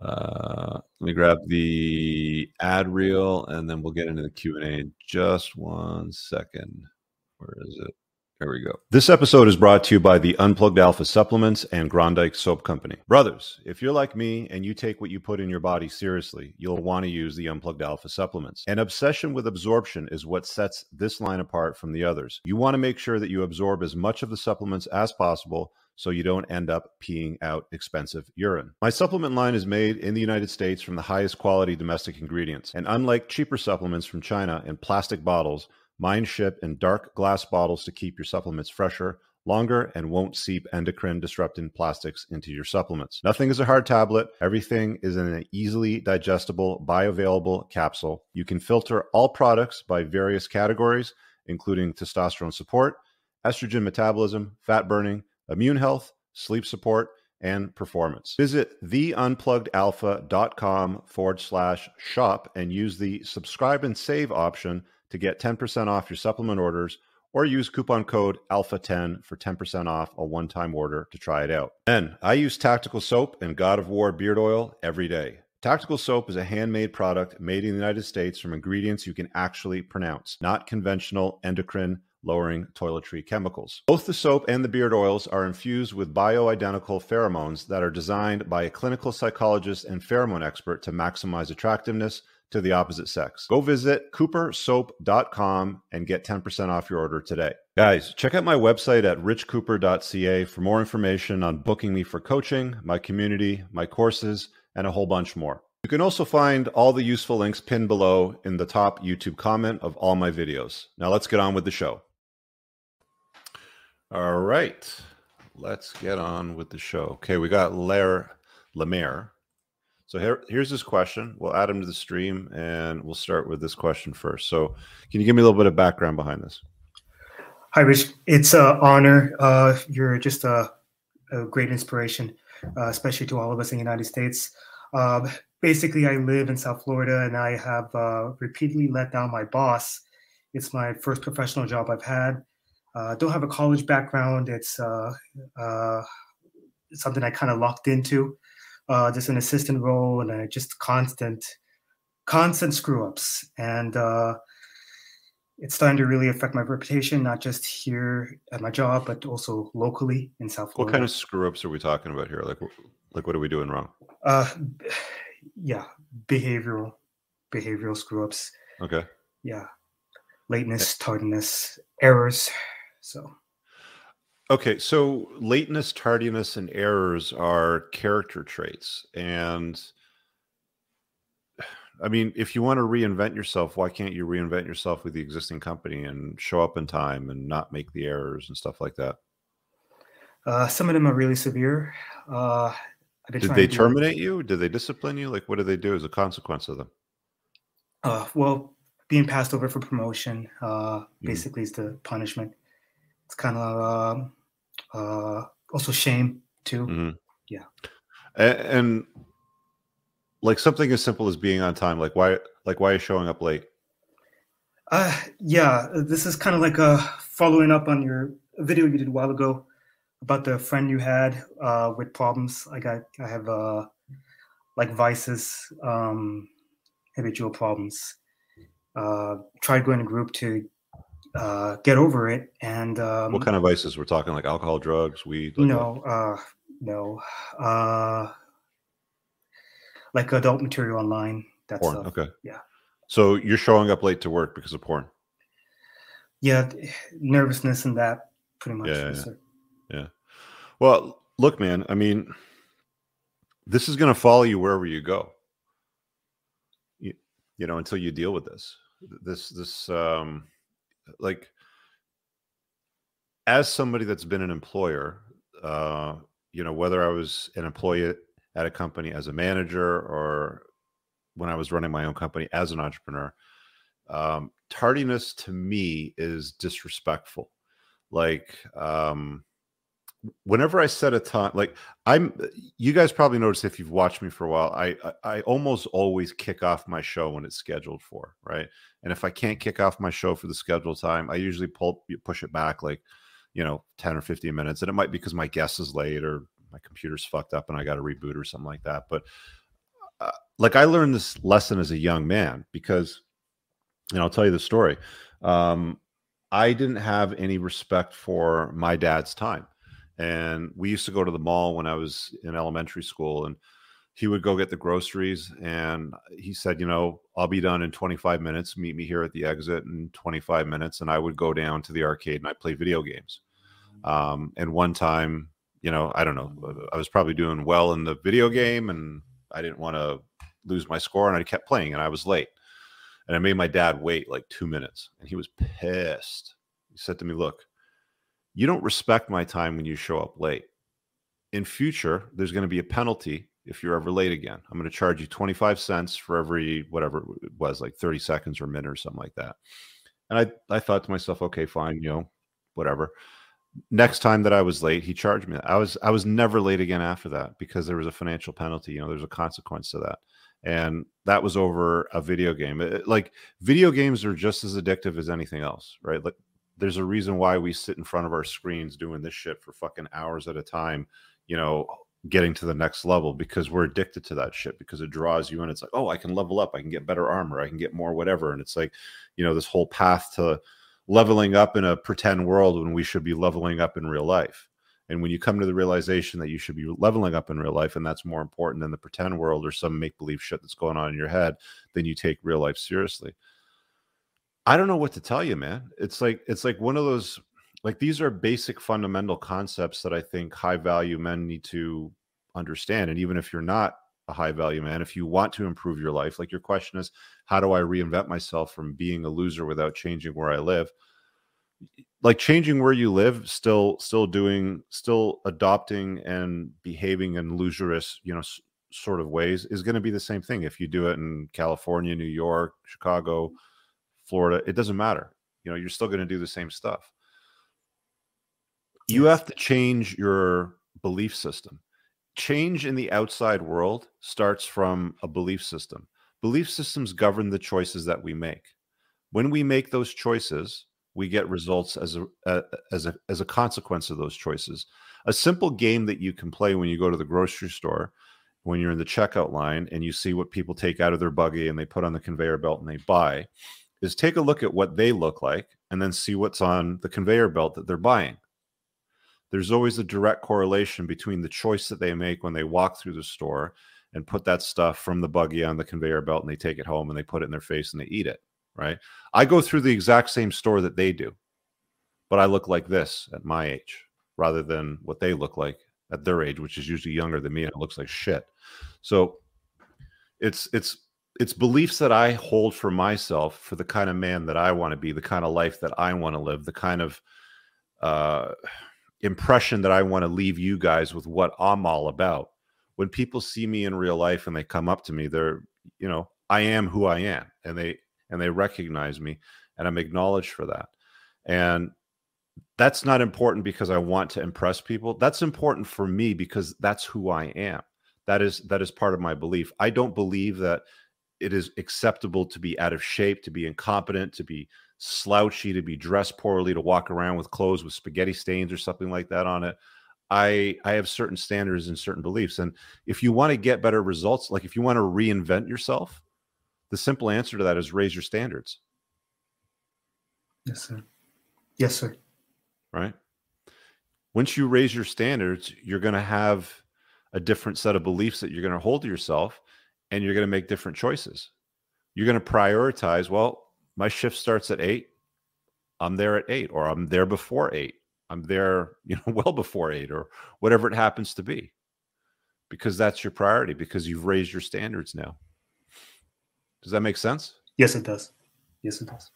Uh, let me grab the ad reel and then we'll get into the Q&A in just one second. Where is it? There we go. This episode is brought to you by the Unplugged Alpha Supplements and Grondike Soap Company. Brothers, if you're like me and you take what you put in your body seriously, you'll want to use the Unplugged Alpha Supplements. An obsession with absorption is what sets this line apart from the others. You want to make sure that you absorb as much of the supplements as possible so you don't end up peeing out expensive urine. My supplement line is made in the United States from the highest quality domestic ingredients. And unlike cheaper supplements from China in plastic bottles, Mine ship in dark glass bottles to keep your supplements fresher, longer, and won't seep endocrine disrupting plastics into your supplements. Nothing is a hard tablet. Everything is in an easily digestible, bioavailable capsule. You can filter all products by various categories, including testosterone support, estrogen metabolism, fat burning, immune health, sleep support, and performance. Visit theunpluggedalpha.com forward slash shop and use the subscribe and save option to get 10% off your supplement orders or use coupon code ALPHA10 for 10% off a one time order to try it out. Then I use Tactical Soap and God of War beard oil every day. Tactical Soap is a handmade product made in the United States from ingredients you can actually pronounce, not conventional endocrine lowering toiletry chemicals. Both the soap and the beard oils are infused with bioidentical pheromones that are designed by a clinical psychologist and pheromone expert to maximize attractiveness to the opposite sex. Go visit coopersoap.com and get 10% off your order today. Guys, check out my website at richcooper.ca for more information on booking me for coaching, my community, my courses, and a whole bunch more. You can also find all the useful links pinned below in the top YouTube comment of all my videos. Now let's get on with the show. All right, let's get on with the show. Okay, we got Lair Lemaire so here, here's this question. We'll add him to the stream, and we'll start with this question first. So, can you give me a little bit of background behind this? Hi, Rich. It's an honor. Uh, you're just a, a great inspiration, uh, especially to all of us in the United States. Uh, basically, I live in South Florida, and I have uh, repeatedly let down my boss. It's my first professional job I've had. Uh, don't have a college background. It's uh, something I kind of locked into uh, just an assistant role and uh, just constant, constant screw ups. And uh, it's starting to really affect my reputation, not just here at my job, but also locally in South Florida. What kind of screw ups are we talking about here? Like, like what are we doing wrong? Uh, yeah, behavioral, behavioral screw ups. Okay. Yeah, lateness, tardiness, errors. So Okay, so lateness, tardiness, and errors are character traits. And I mean, if you want to reinvent yourself, why can't you reinvent yourself with the existing company and show up in time and not make the errors and stuff like that? Uh, some of them are really severe. Uh, did they terminate you? Did they discipline you? Like, what did they do as a consequence of them? Uh, well, being passed over for promotion uh, mm. basically mm. is the punishment. It's kind of um, uh, also shame too. Mm-hmm. Yeah, and, and, like something as simple as being on time. Like why? Like why are you showing up late? Uh, yeah, this is kind of like a following up on your video you did a while ago about the friend you had uh, with problems. I got, I have uh, like vices, um, habitual problems. Uh, tried going to group to uh, get over it. And um, what kind of vices we're talking? Like alcohol, drugs, weed? Like no, uh, no, uh, like adult material online. That's porn. Okay. Yeah. So you're showing up late to work because of porn. Yeah, nervousness and that pretty much. Yeah, yeah. yeah. Well, look, man. I mean, this is going to follow you wherever you go. You, you know, until you deal with this. This this um like as somebody that's been an employer uh you know whether i was an employee at a company as a manager or when i was running my own company as an entrepreneur um tardiness to me is disrespectful. Like um whenever I set a time, like I'm, you guys probably noticed if you've watched me for a while, I, I, I almost always kick off my show when it's scheduled for, right? And if I can't kick off my show for the scheduled time, I usually pull push it back like, you know, ten or fifteen minutes, and it might be because my guest is late or my computer's fucked up and I got to reboot or something like that. But uh, like I learned this lesson as a young man because, and I'll tell you the story. Um, I didn't have any respect for my dad's time. And we used to go to the mall when I was in elementary school and he would go get the groceries and he said, you know, I'll be done in 25 minutes. Meet me here at the exit in 25 minutes. And I would go down to the arcade and I play video games. Um, and one time, you know, I don't know, I was probably doing well in the video game and I didn't want to lose my score and I kept playing and I was late. And I made my dad wait like two minutes and he was pissed. He said to me, Look, you don't respect my time when you show up late. In future, there's going to be a penalty if you're ever late again. I'm going to charge you 25 cents for every whatever it was, like 30 seconds or a minute or something like that. And I, I thought to myself, okay, fine, you know, whatever. Next time that I was late, he charged me. I was I was never late again after that because there was a financial penalty. You know, there's a consequence to that and that was over a video game. It, like video games are just as addictive as anything else, right? Like there's a reason why we sit in front of our screens doing this shit for fucking hours at a time, you know, getting to the next level because we're addicted to that shit because it draws you in. It's like, oh, I can level up, I can get better armor, I can get more whatever. And it's like, you know, this whole path to leveling up in a pretend world when we should be leveling up in real life. And when you come to the realization that you should be leveling up in real life, and that's more important than the pretend world or some make believe shit that's going on in your head, then you take real life seriously. I don't know what to tell you, man. It's like it's like one of those like these are basic fundamental concepts that I think high value men need to understand. And even if you're not a high value man, if you want to improve your life, like your question is, how do I reinvent myself from being a loser without changing where I live? like changing where you live still still doing still adopting and behaving in usurious you know s- sort of ways is going to be the same thing if you do it in california new york chicago florida it doesn't matter you know you're still going to do the same stuff. You have to change your belief system. Change in the outside world starts from a belief system. Belief systems govern the choices that we make. When we make those choices we get results as a uh, as a as a consequence of those choices. A simple game that you can play when you go to the grocery store, when you're in the checkout line and you see what people take out of their buggy and they put on the conveyor belt and they buy, is take a look at what they look like and then see what's on the conveyor belt that they're buying. There's always a direct correlation between the choice that they make when they walk through the store and put that stuff from the buggy on the conveyor belt and they take it home and they put it in their face and they eat it right? I go through the exact same store that they do, but I look like this at my age rather than what they look like at their age, which is usually younger than me and it looks like shit. So it's it's it's beliefs that I hold for myself for the kind of man that I want to be, the kind of life that I want to live, the kind of uh, impression that I want to leave you guys with what I'm all about. When people see me in real life and they come up to me, they're, you know, I am who I am, and they and they recognize me and i'm acknowledged for that. And that's not important because i want to impress people. That's important for me because that's who i am. That is that is part of my belief. I don't believe that it is acceptable to be out of shape to be incompetent to be slouchy to be dressed poorly to walk around with clothes with spaghetti stains or something like that on it i i have certain standards and certain beliefs and if you want to get better results like if you want to reinvent yourself the simple answer to that is raise your standards. Yes, sir. Yes, sir. Right. Once you raise your standards, you're going to have a different set of beliefs that you're going to hold to yourself and you're going to make different choices. You're going to prioritize, well, my shift starts at eight. I'm there at eight, or I'm there before eight. I'm there, you know, well before eight, or whatever it happens to be, because that's your priority, because you've raised your standards now. Does that make sense? Yes, it does. Yes, it does.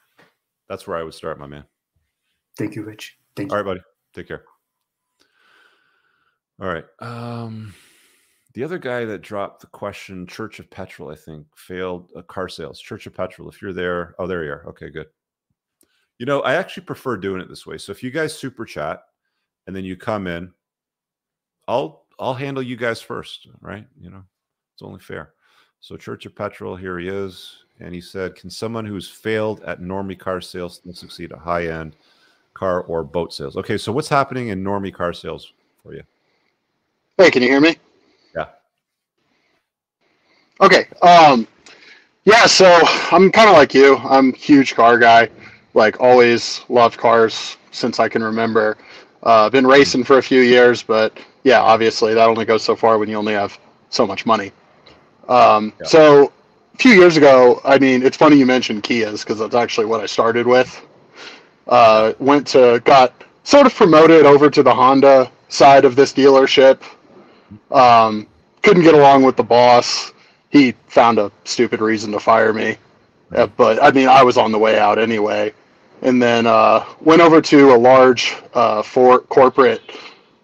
That's where I would start, my man. Thank you, Rich. Thank you. All right, buddy. Take care. All right. Um, the other guy that dropped the question, Church of Petrol, I think, failed uh, car sales. Church of Petrol. If you're there, oh, there you are. Okay, good. You know, I actually prefer doing it this way. So if you guys super chat and then you come in, I'll I'll handle you guys first, right? You know, it's only fair. So Church of Petrol, here he is. And he said, Can someone who's failed at normie car sales succeed at high end car or boat sales? Okay, so what's happening in normie car sales for you? Hey, can you hear me? Okay. Um yeah, so I'm kind of like you. I'm a huge car guy. Like always loved cars since I can remember. Uh, been racing for a few years, but yeah, obviously that only goes so far when you only have so much money. Um, Yeah. So a few years ago, I mean, it's funny you mentioned Kias because that's actually what I started with. Uh, went to got sort of promoted over to the Honda side of this dealership. Um, couldn't get along with the boss. He found a stupid reason to fire me, Uh, but I mean, I was on the way out anyway. And then uh, went over to a large uh, for corporate,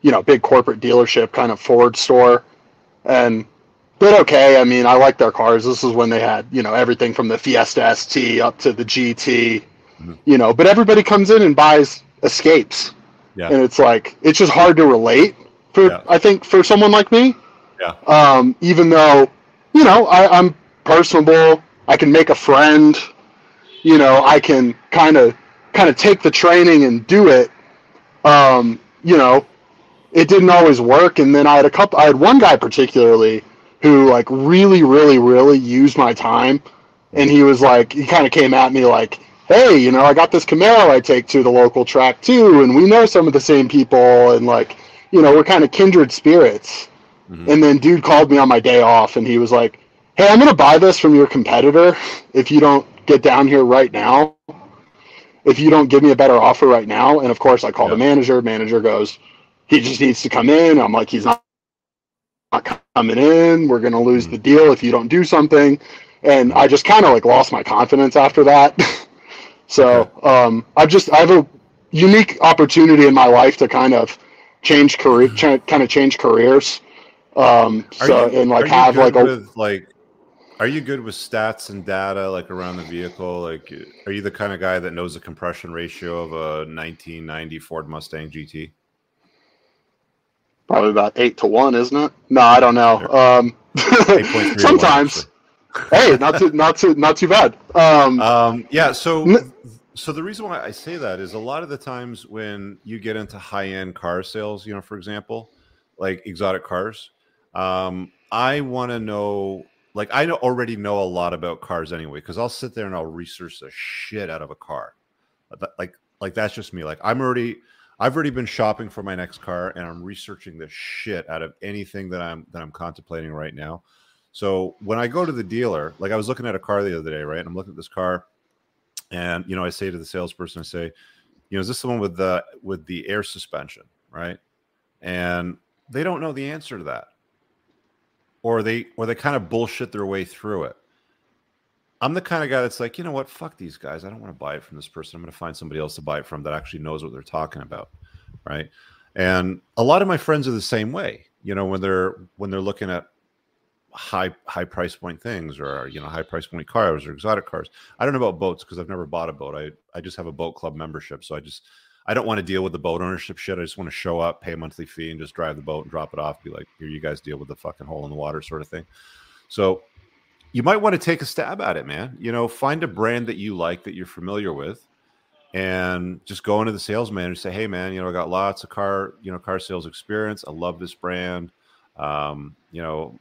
you know, big corporate dealership kind of Ford store, and did okay. I mean, I like their cars. This is when they had, you know, everything from the Fiesta ST up to the GT, Mhm. you know. But everybody comes in and buys Escapes, Yeah. and it's like it's just hard to relate for Yeah. I think for someone like me. Yeah. Um, even though, you know, I, I'm personable, I can make a friend. You know, I can kind of kind of take the training and do it. Um, you know, it didn't always work, and then I had a couple. I had one guy particularly who like really, really, really used my time, and he was like, he kind of came at me like, "Hey, you know, I got this Camaro I take to the local track too, and we know some of the same people, and like, you know, we're kind of kindred spirits." Mhm. And then dude called me on my day off, and he was like, "Hey, I'm gonna buy this from your competitor if you don't get down here right now." If you don't give me a better offer right now, and of course I call the manager. Manager goes, he just needs to come in. I'm like, he's not, not coming in. We're gonna lose Mhm. the deal if you don't do something. And I just kind of like lost my confidence after that. so um, I've just I have a unique opportunity in my life to kind of change career, ch- kind of change careers. Um, Are so you- and like have like good a with, like are you good with stats and data like around the vehicle like are you the kind of guy that knows the compression ratio of a 1990 ford mustang gt probably about eight to one, isn't it? No, I don't know. Um, 8.3 to one, sometimes. hey, not too not too not too bad. Um, Um, yeah, so N- so the reason why I say that is a lot of the times when you get into high end car sales, you know, for example, like exotic cars, um, I want to know, like, I already know a lot about cars anyway because I'll sit there and I'll research the shit out of a car, like, like that's just me. Like, I'm already. I've already been shopping for my next car and I'm researching the shit out of anything that I'm that I'm contemplating right now. So when I go to the dealer, like I was looking at a car the other day, right? And I'm looking at this car, and you know, I say to the salesperson, I say, you know, is this the one with the with the air suspension, right? And they don't know the answer to that, or they or they kind of bullshit their way through it. I'm the kind of guy that's like, you know what, fuck these guys. I don't want to buy it from this person. I'm going to find somebody else to buy it from that actually knows what they're talking about, right? And a lot of my friends are the same way. You know, when they're when they're looking at high high price point things or you know high price point cars or exotic cars. I don't know about boats because I've never bought a boat. I I just have a boat club membership, so I just I don't want to deal with the boat ownership shit. I just want to show up, pay a monthly fee, and just drive the boat and drop it off. Be like, here, you guys deal with the fucking hole in the water sort of thing. So you might want to take a stab at it, man. You know, find a brand that you like that you're familiar with, and just go into the sales manager and say, hey, man, you know, I got lots of car, you know, car sales experience. I love this brand. Um, you know,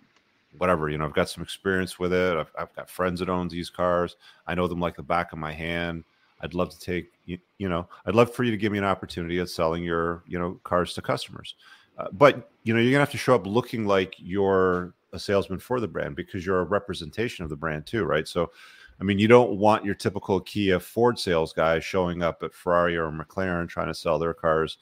whatever, you know, I've got some experience with it. I've, I've got friends that own these cars. I know them like the back of my hand. I'd love to take, you, you know, I'd love for you to give me an opportunity at selling your, you know, cars to customers. Uh, but, you know, you're to have to show up looking like you're a salesman for the brand because you're a representation of the brand too, right? So, I mean, you don't want your typical Kia Ford sales guy showing up at Ferrari or McLaren trying to sell their cars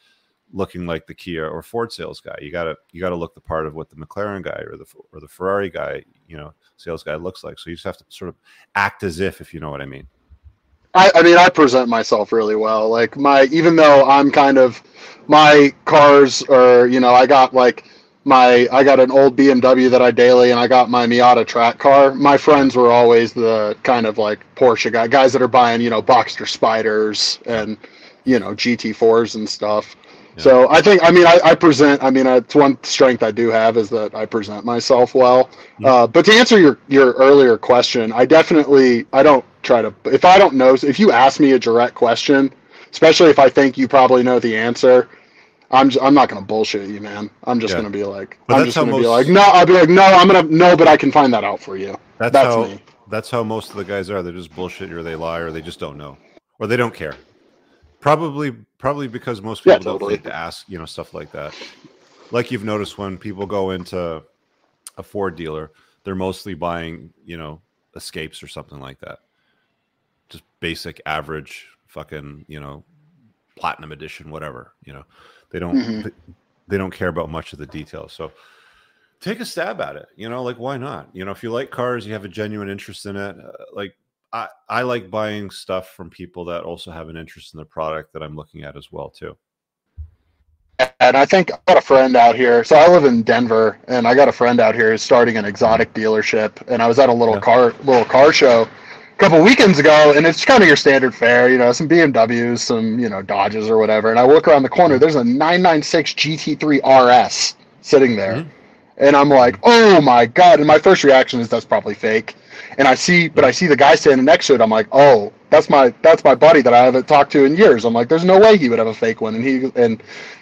looking like the Kia or Ford sales guy. You gotta you gotta look the part of what the McLaren guy or the or the Ferrari guy, you know, sales guy looks like. So you just have to sort of act as if, if you know what I mean. I, I mean, I present myself really well. Like my, even though I'm kind of, my cars are, you know, I got like my, I got an old BMW that I daily, and I got my Miata track car. My friends were always the kind of like Porsche guy, guys that are buying, you know, Boxster Spiders and, you know, GT4s and stuff. Yeah. So I think, I mean, I, I present. I mean, it's one strength I do have is that I present myself well. Yeah. Uh, but to answer your your earlier question, I definitely I don't try to. If I don't know, if you ask me a direct question, especially if I think you probably know the answer, I'm j- I'm not gonna bullshit you, man. I'm just Yeah. gonna be like, But I'm just gonna be like, no. I'll be like, no. I'm gonna no, but I can find that out for you. That's, That's how me. that's how most of the guys are. They just bullshit or they lie or they just don't know. or they don't care. Probably, probably because most people Yeah, don't think to ask, you know, stuff like that. Like you've noticed when people go into a Ford dealer, they're mostly buying, you know, escapes or something like that. Just basic, average, fucking, you know, platinum edition, whatever. You know, they don't Mhm. they, they don't care about much of the details. So take a stab at it. You know, like why not? You know, if you like cars, you have a genuine interest in it. Uh, like I, I like buying stuff from people that also have an interest in the product that I'm looking at as well too. And I think I got a friend out here. So I live in Denver, and I got a friend out here who's starting an exotic dealership. And I was at a little Yeah. car little car show a couple weekends ago, and it's kind of your standard fare, you know, some BMWs, some you know Dodges or whatever. And I look around the corner, there's a 996 GT3 RS sitting there, Mhm. and I'm like, oh my god! And my first reaction is that's probably fake. And I see, but I see the guy standing next to it. I'm like, oh, that's my that's my buddy that I haven't talked to in years. I'm like, there's no way he would have a fake one. And he and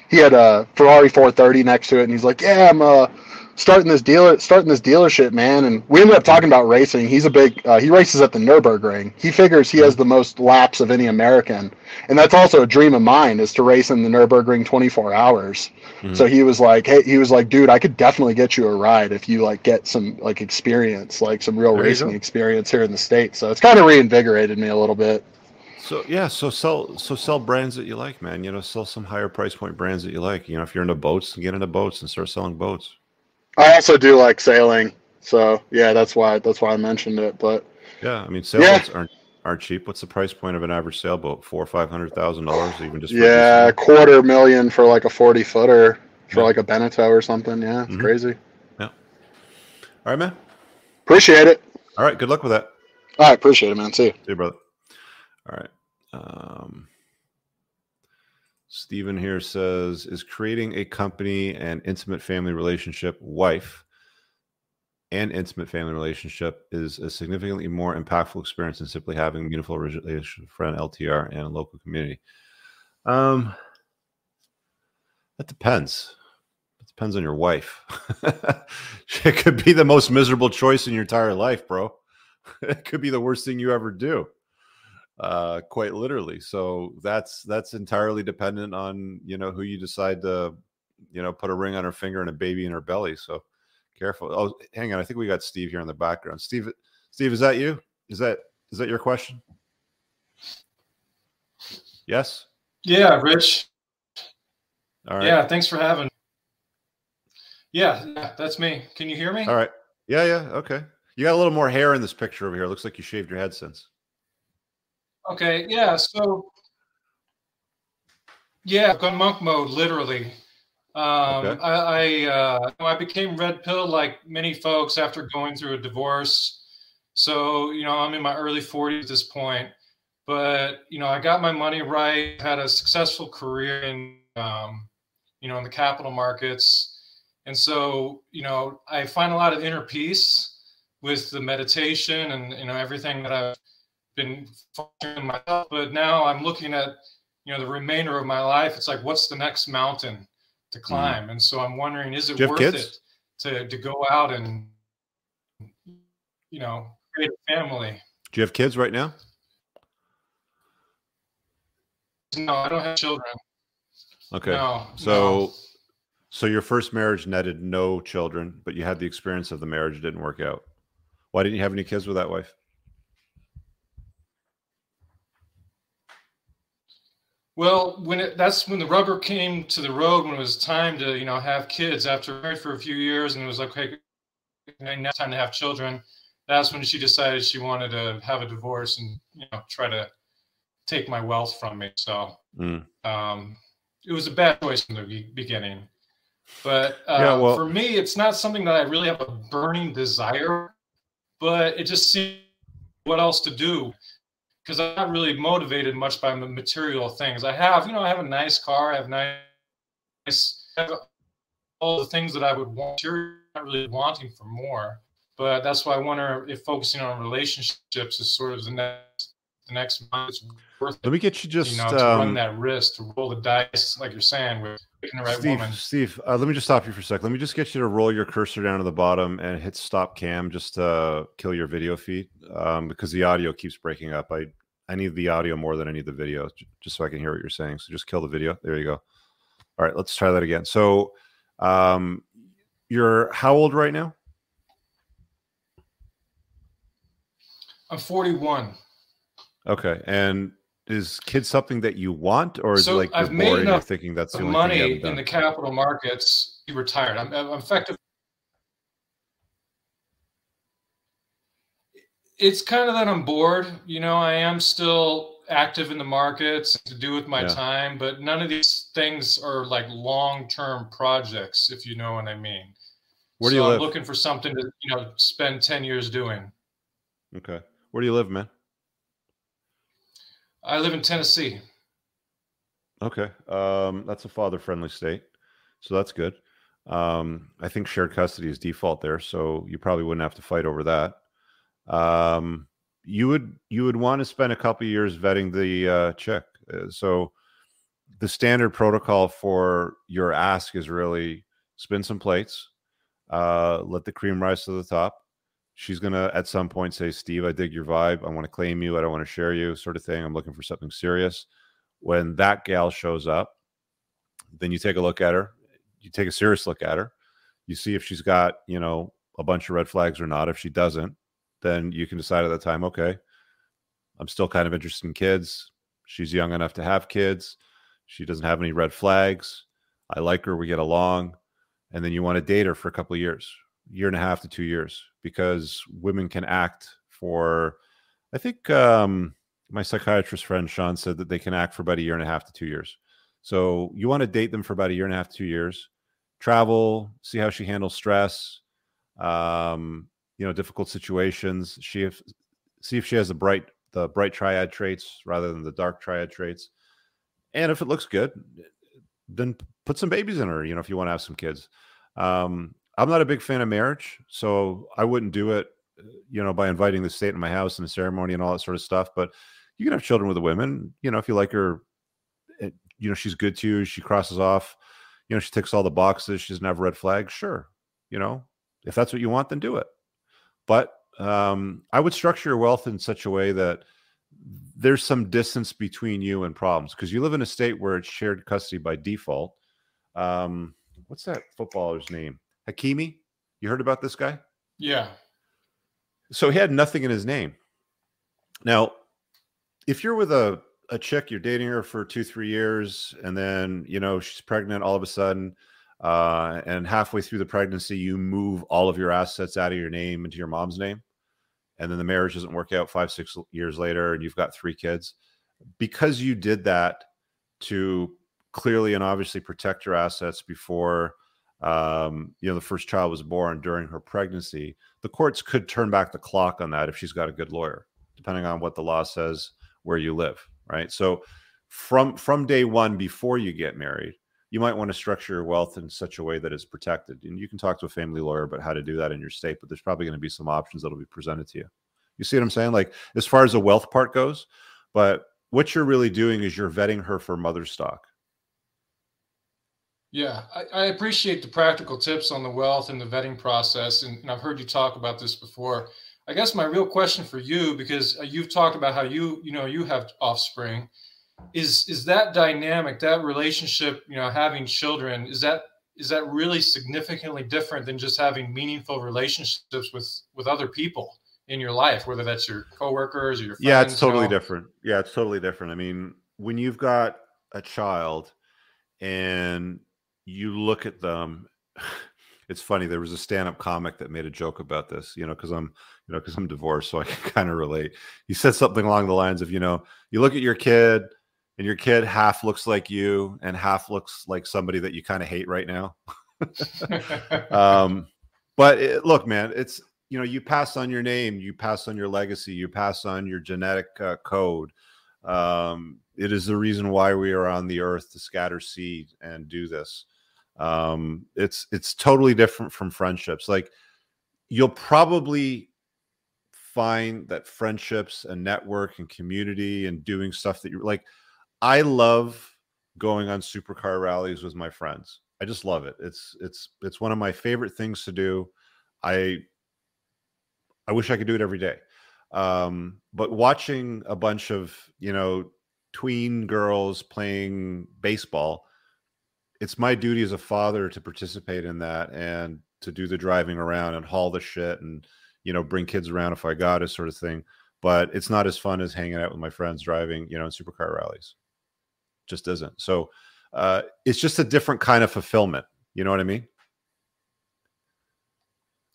he had a Ferrari 430 next to it, and he's like, "Yeah, I'm uh, starting this dealer, starting this dealership, man." And we ended up talking about racing. He's a big, uh, he races at the Nurburgring. He figures he has the most laps of any American, and that's also a dream of mine is to race in the Nurburgring 24 hours. Mhm. So he was like, "Hey, he was like, dude, I could definitely get you a ride if you like get some like experience, like some real There racing experience here in the states." So it's kind of reinvigorated me a little bit. So yeah, so sell so sell brands that you like, man. You know, sell some higher price point brands that you like. You know, if you're into boats, get into boats and start selling boats. I also do like sailing, so yeah, that's why that's why I mentioned it. But Yeah, I mean, sailboats aren't aren't cheap. What's the price point of an average sailboat? Four or five hundred thousand dollars, even just yeah, quarter million for like a forty footer for Yeah. like a Beneteau or something. Yeah, it's Mhm. crazy. Yeah. All right, man. Appreciate it. All right, good luck with that. All right, appreciate it, man. See you. See you, brother. All right. Um, Stephen here says, is creating a company and intimate family relationship wife and intimate family relationship is a significantly more impactful experience than simply having a meaningful relationship friend, LTR, and a local community. Um, that depends. It depends on your wife. it could be the most miserable choice in your entire life, bro. It could be the worst thing you ever do uh quite literally so that's that's entirely dependent on you know who you decide to you know put a ring on her finger and a baby in her belly so careful oh hang on i think we got steve here in the background steve steve is that you is that is that your question yes Yeah, Rich. all right Yeah, thanks for having. Yeah, yeah, that's me. Can you hear me? all right yeah yeah okay you got a little more hair in this picture over here looks like you shaved your head since Okay, yeah. So, yeah, I've gone monk mode literally. Um, Okay. I I, uh, I became red pill like many folks after going through a divorce. So you know, I'm in my early 40s at this point, but you know, I got my money right, had a successful career in um, you know in the capital markets, and so you know, I find a lot of inner peace with the meditation and you know everything that I've been myself, but now I'm looking at you know the remainder of my life. It's like, what's the next mountain to mm-hmm. climb? And so I'm wondering, is it Do you have worth kids? it to to go out and you know create a family? do you have kids right now No, I don't have children. okay No. So, no. so your first marriage netted no children, but you had the experience of the marriage didn't work out. Why didn't you have any kids with that wife? Well, when it, that's when the rubber came to the road, when it was time to, you know, have kids after married for a few years, and it was like, okay, now time to have children. That's when she decided she wanted to have a divorce and, you know, try to take my wealth from me. So Mm. um, it was a bad choice from the beginning. But uh, Yeah, well- for me, it's not something that I really have a burning desire, but it just seems what else to do because I'm not really motivated much by material things. I have, you know, I have a nice car, I have nice, I have all the things that I would want. You're not really wanting for more, but that's why I wonder if focusing on relationships is sort of the next, the next month. It's worth Let me get you just you know, to run um, that risk, to roll the dice, like you're saying, with right Steve. woman. Steve, uh, let me just stop you for a sec. Let me just get you to roll your cursor down to the bottom and hit stop cam just to kill your video feed um, because the audio keeps breaking up. I I need the audio more than I need the video, just so I can hear what you're saying. So just kill the video. There you go. All right, let's try that again. So, um, you're how old right now? I'm 41. Okay, and is kids something that you want, or is so it like I've you're made bored you're enough thinking that's the only money thing you haven't in the capital markets. You retired. I'm, I'm effective. It's kind of that I'm bored. You know, I am still active in the markets to do with my Yeah. time, but none of these things are like long-term projects, if you know what I mean. Where do so you I'm live? looking for something to, you know, spend 10 years doing. Okay, where do you live, man? I live in Tennessee. Okay, um, that's a father-friendly state, so that's good. Um, I think shared custody is default there, so you probably wouldn't have to fight over that. Um, you would you would want to spend a couple years vetting the uh, chick. Uh, so the standard protocol for your ask is really spin some plates, uh, let the cream rise to the top. She's gonna at some point say, "Steve, I dig your vibe. I want to claim you. I don't want to share you," sort of thing. I'm looking for something serious. When that gal shows up, then you take a look at her. You take a serious look at her. You see if she's got you know a bunch of red flags or not. If she doesn't, then you can decide at that time, okay, I'm still kind of interested in kids. She's young enough to have kids. She doesn't have any red flags. I like her. We get along. And then you want to date her for a couple of years, year and a half to two years, because women can act for, I think um, my psychiatrist friend Sean said that they can act for about a year and a half to two years. So you want to date them for about a year and a half to two years, travel, see how she handles stress, um, you know, difficult situations. She if, see if she has the bright the bright triad traits rather than the dark triad traits. And if it looks good, then put some babies in her, you know, if you want to have some kids. Um, I'm not a big fan of marriage, so I wouldn't do it, you know, by inviting the state in my house and a ceremony and all that sort of stuff. But you can have children with a woman, you know, if you like her, it, you know, she's good to you, she crosses off, you know, she ticks all the boxes, she doesn't have red flags, sure. You know, if that's what you want, then do it. But um, I would structure your wealth in such a way that there's some distance between you and problems because you live in a state where it's shared custody by default. Um, what's that footballer's name? Hakimi. You heard about this guy? Yeah. So he had nothing in his name. Now, if you're with a a chick, you're dating her for two, three years, and then you know she's pregnant all of a sudden, uh, and halfway through the pregnancy, you move all of your assets out of your name into your mom's name, and then the marriage doesn't work out five, six years later, and you've got three kids, because you did that to clearly and obviously protect your assets before um, you know the first child was born during her pregnancy. The courts could turn back the clock on that if she's got a good lawyer, depending on what the law says where you live, right? So from from day one before you get married you might want to structure your wealth in such a way that it's protected. And you can talk to a family lawyer about how to do that in your state, but there's probably going to be some options that'll be presented to you. You see what I'm saying? Like as far as the wealth part goes, but what you're really doing is you're vetting her for mother stock. Yeah, I, I appreciate the practical tips on the wealth and the vetting process. And, and I've heard you talk about this before. I guess my real question for you, because uh, you've talked about how you, you know, you have offspring, is is that dynamic, that relationship, you know, having children, is that is that really significantly different than just having meaningful relationships with with other people in your life, whether that's your coworkers or your friends? Yeah, it's you totally know? different. Yeah, it's totally different. I mean, when you've got a child and you look at them, it's funny. There was a stand-up comic that made a joke about this, you know, because I'm, you know, because I'm divorced, so I can kind of relate. He said something along the lines of, you know, you look at your kid and your kid half looks like you and half looks like somebody that you kind of hate right now. um, but it, look, man, it's you know you pass on your name, you pass on your legacy, you pass on your genetic uh, code. Um, it is the reason why we are on the earth to scatter seed and do this. Um, it's it's totally different from friendships. Like you'll probably find that friendships and network and community and doing stuff that you're like I love going on supercar rallies with my friends. I just love it. It's it's it's one of my favorite things to do. I I wish I could do it every day. Um, but watching a bunch of you know tween girls playing baseball, it's my duty as a father to participate in that and to do the driving around and haul the shit and you know bring kids around if I got it, sort of thing. But it's not as fun as hanging out with my friends driving, you know, in supercar rallies. Just isn't. So uh, it's just a different kind of fulfillment. You know what I mean?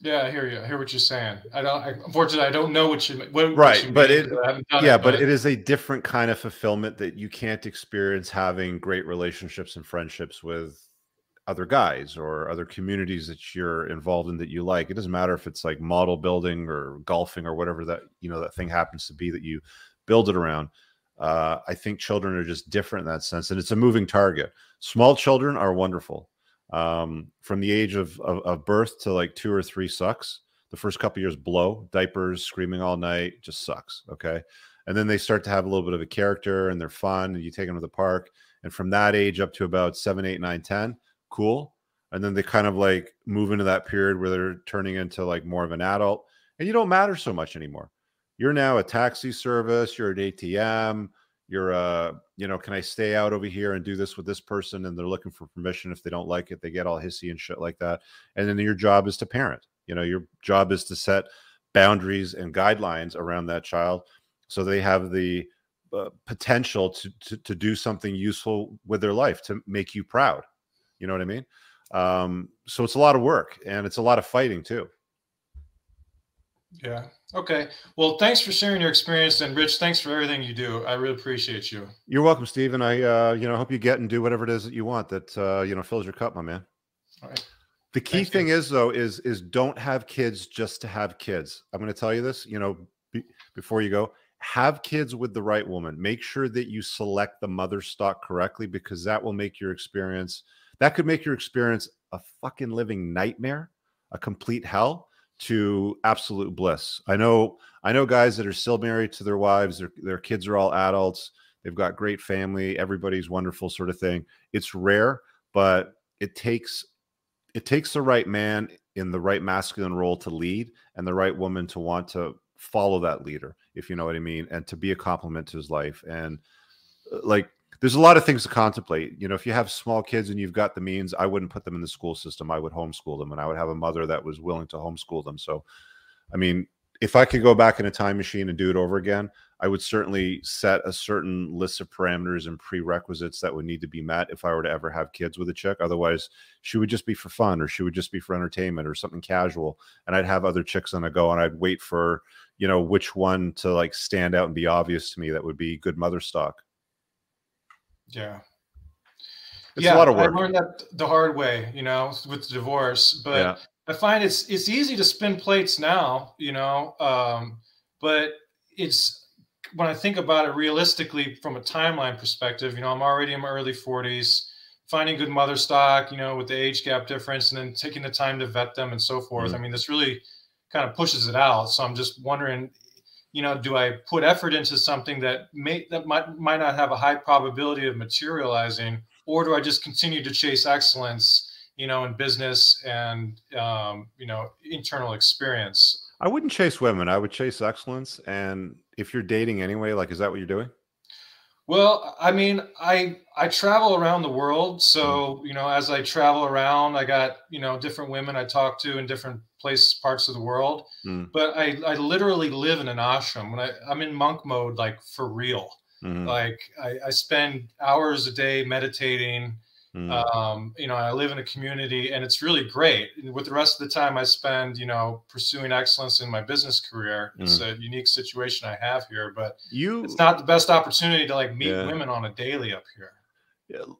Yeah, I hear you. I hear what you're saying. I don't. I, unfortunately, I don't know what you. What, right, what you but mean, it. Yeah, it, but, but it is a different kind of fulfillment that you can't experience having great relationships and friendships with other guys or other communities that you're involved in that you like. It doesn't matter if it's like model building or golfing or whatever that you know that thing happens to be that you build it around. Uh, I think children are just different in that sense, and it's a moving target. Small children are wonderful um, from the age of, of, of birth to like two or three sucks. The first couple years blow, diapers, screaming all night, just sucks. Okay, and then they start to have a little bit of a character and they're fun, and you take them to the park. And from that age up to about seven, eight, nine, ten, cool. And then they kind of like move into that period where they're turning into like more of an adult, and you don't matter so much anymore. You're now a taxi service, you're an ATM, you're uh you know can i stay out over here and do this with this person? And they're looking for permission if they don't like it they get all hissy and shit like that. And then your job is to parent you know your job is to set boundaries and guidelines around that child so they have the uh, potential to, to to do something useful with their life to make you proud you know what i mean? Um so it's a lot of work and it's a lot of fighting too yeah. Okay. Well, thanks for sharing your experience, and Rich, thanks for everything you do. I really appreciate you. You're welcome, Stephen. I, uh, you know, hope you get and do whatever it is that you want that, uh, you know, fills your cup, my man. All right. The key thing is though is is don't have kids just to have kids. I'm going to tell you this, you know, be, before you go, have kids with the right woman. Make sure that you select the mother stock correctly because that will make your experience that could make your experience a fucking living nightmare, a complete hell to absolute bliss. I know I know guys that are still married to their wives, their their kids are all adults, they've got great family, everybody's wonderful sort of thing. It's rare, but it takes it takes the right man in the right masculine role to lead and the right woman to want to follow that leader, if you know what I mean, and to be a complement to his life. And uh, like there's a lot of things to contemplate. You know, if you have small kids and you've got the means, I wouldn't put them in the school system. I would homeschool them, and I would have a mother that was willing to homeschool them. So, I mean, if I could go back in a time machine and do it over again, I would certainly set a certain list of parameters and prerequisites that would need to be met if I were to ever have kids with a chick. Otherwise, she would just be for fun or she would just be for entertainment or something casual. And I'd have other chicks on the go and I'd wait for, you know, which one to like stand out and be obvious to me that would be good mother stock. Yeah. It's yeah, a lot of work. I learned that the hard way, you know, with the divorce. But yeah. I find it's it's easy to spin plates now, you know, um, but it's when I think about it realistically from a timeline perspective, you know, I'm already in my early 40s, finding good mother stock, you know, with the age gap difference, and then taking the time to vet them and so forth. Mm-hmm. I mean, this really kind of pushes it out. So I'm just wondering, you know, do I put effort into something that may that might might not have a high probability of materializing, or do I just continue to chase excellence, you know, in business and um, you know internal experience? I wouldn't chase women. I would chase excellence. And if you're dating anyway, like, is that what you're doing? Well, I mean, I I travel around the world, so hmm. you know, as I travel around, I got you know different women I talk to in different places, parts of the world. Mm. But I I literally live in an ashram. When I I'm in monk mode, like for real. Mm-hmm. Like I, I spend hours a day meditating Mm. Um, you know, I live in a community and it's really great. With the rest of the time I spend, you know, pursuing excellence in my business career. Mm. It's a unique situation I have here, but you it's not the best opportunity to like meet yeah. women on a daily up here. Yeah.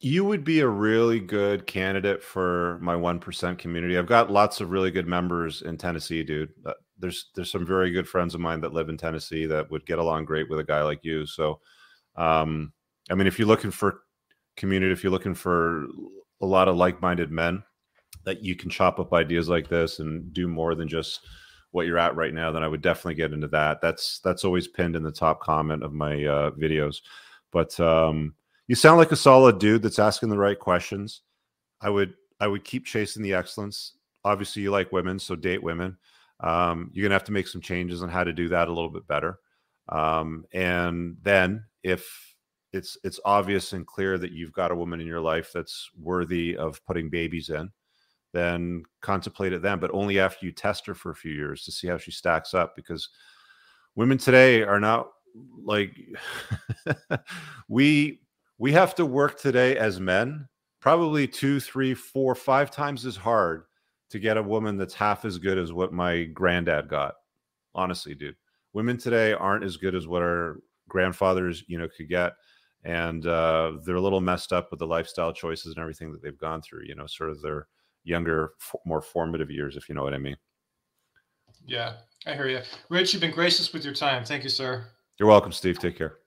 You would be a really good candidate for my 1% community. I've got lots of really good members in Tennessee, dude. Uh, there's there's some very good friends of mine that live in Tennessee that would get along great with a guy like you. So um I mean, if you're looking for community if you're looking for a lot of like-minded men that you can chop up ideas like this and do more than just what you're at right now then i would definitely get into that that's that's always pinned in the top comment of my uh, videos but um, you sound like a solid dude that's asking the right questions i would i would keep chasing the excellence obviously you like women so date women Um, you're gonna have to make some changes on how to do that a little bit better. Um, and then if it's it's obvious and clear that you've got a woman in your life that's worthy of putting babies in, then contemplate it then, but only after you test her for a few years to see how she stacks up. Because women today are not like we we have to work today as men probably two, three, four, five times as hard to get a woman that's half as good as what my granddad got. Honestly, dude, women today aren't as good as what our grandfathers, you know, could get, and uh, they're a little messed up with the lifestyle choices and everything that they've gone through. You know, sort of their younger, more formative years, if you know what I mean. Yeah, I hear you, Rich. You've been gracious with your time. Thank you, sir. You're welcome, Steve. Take care.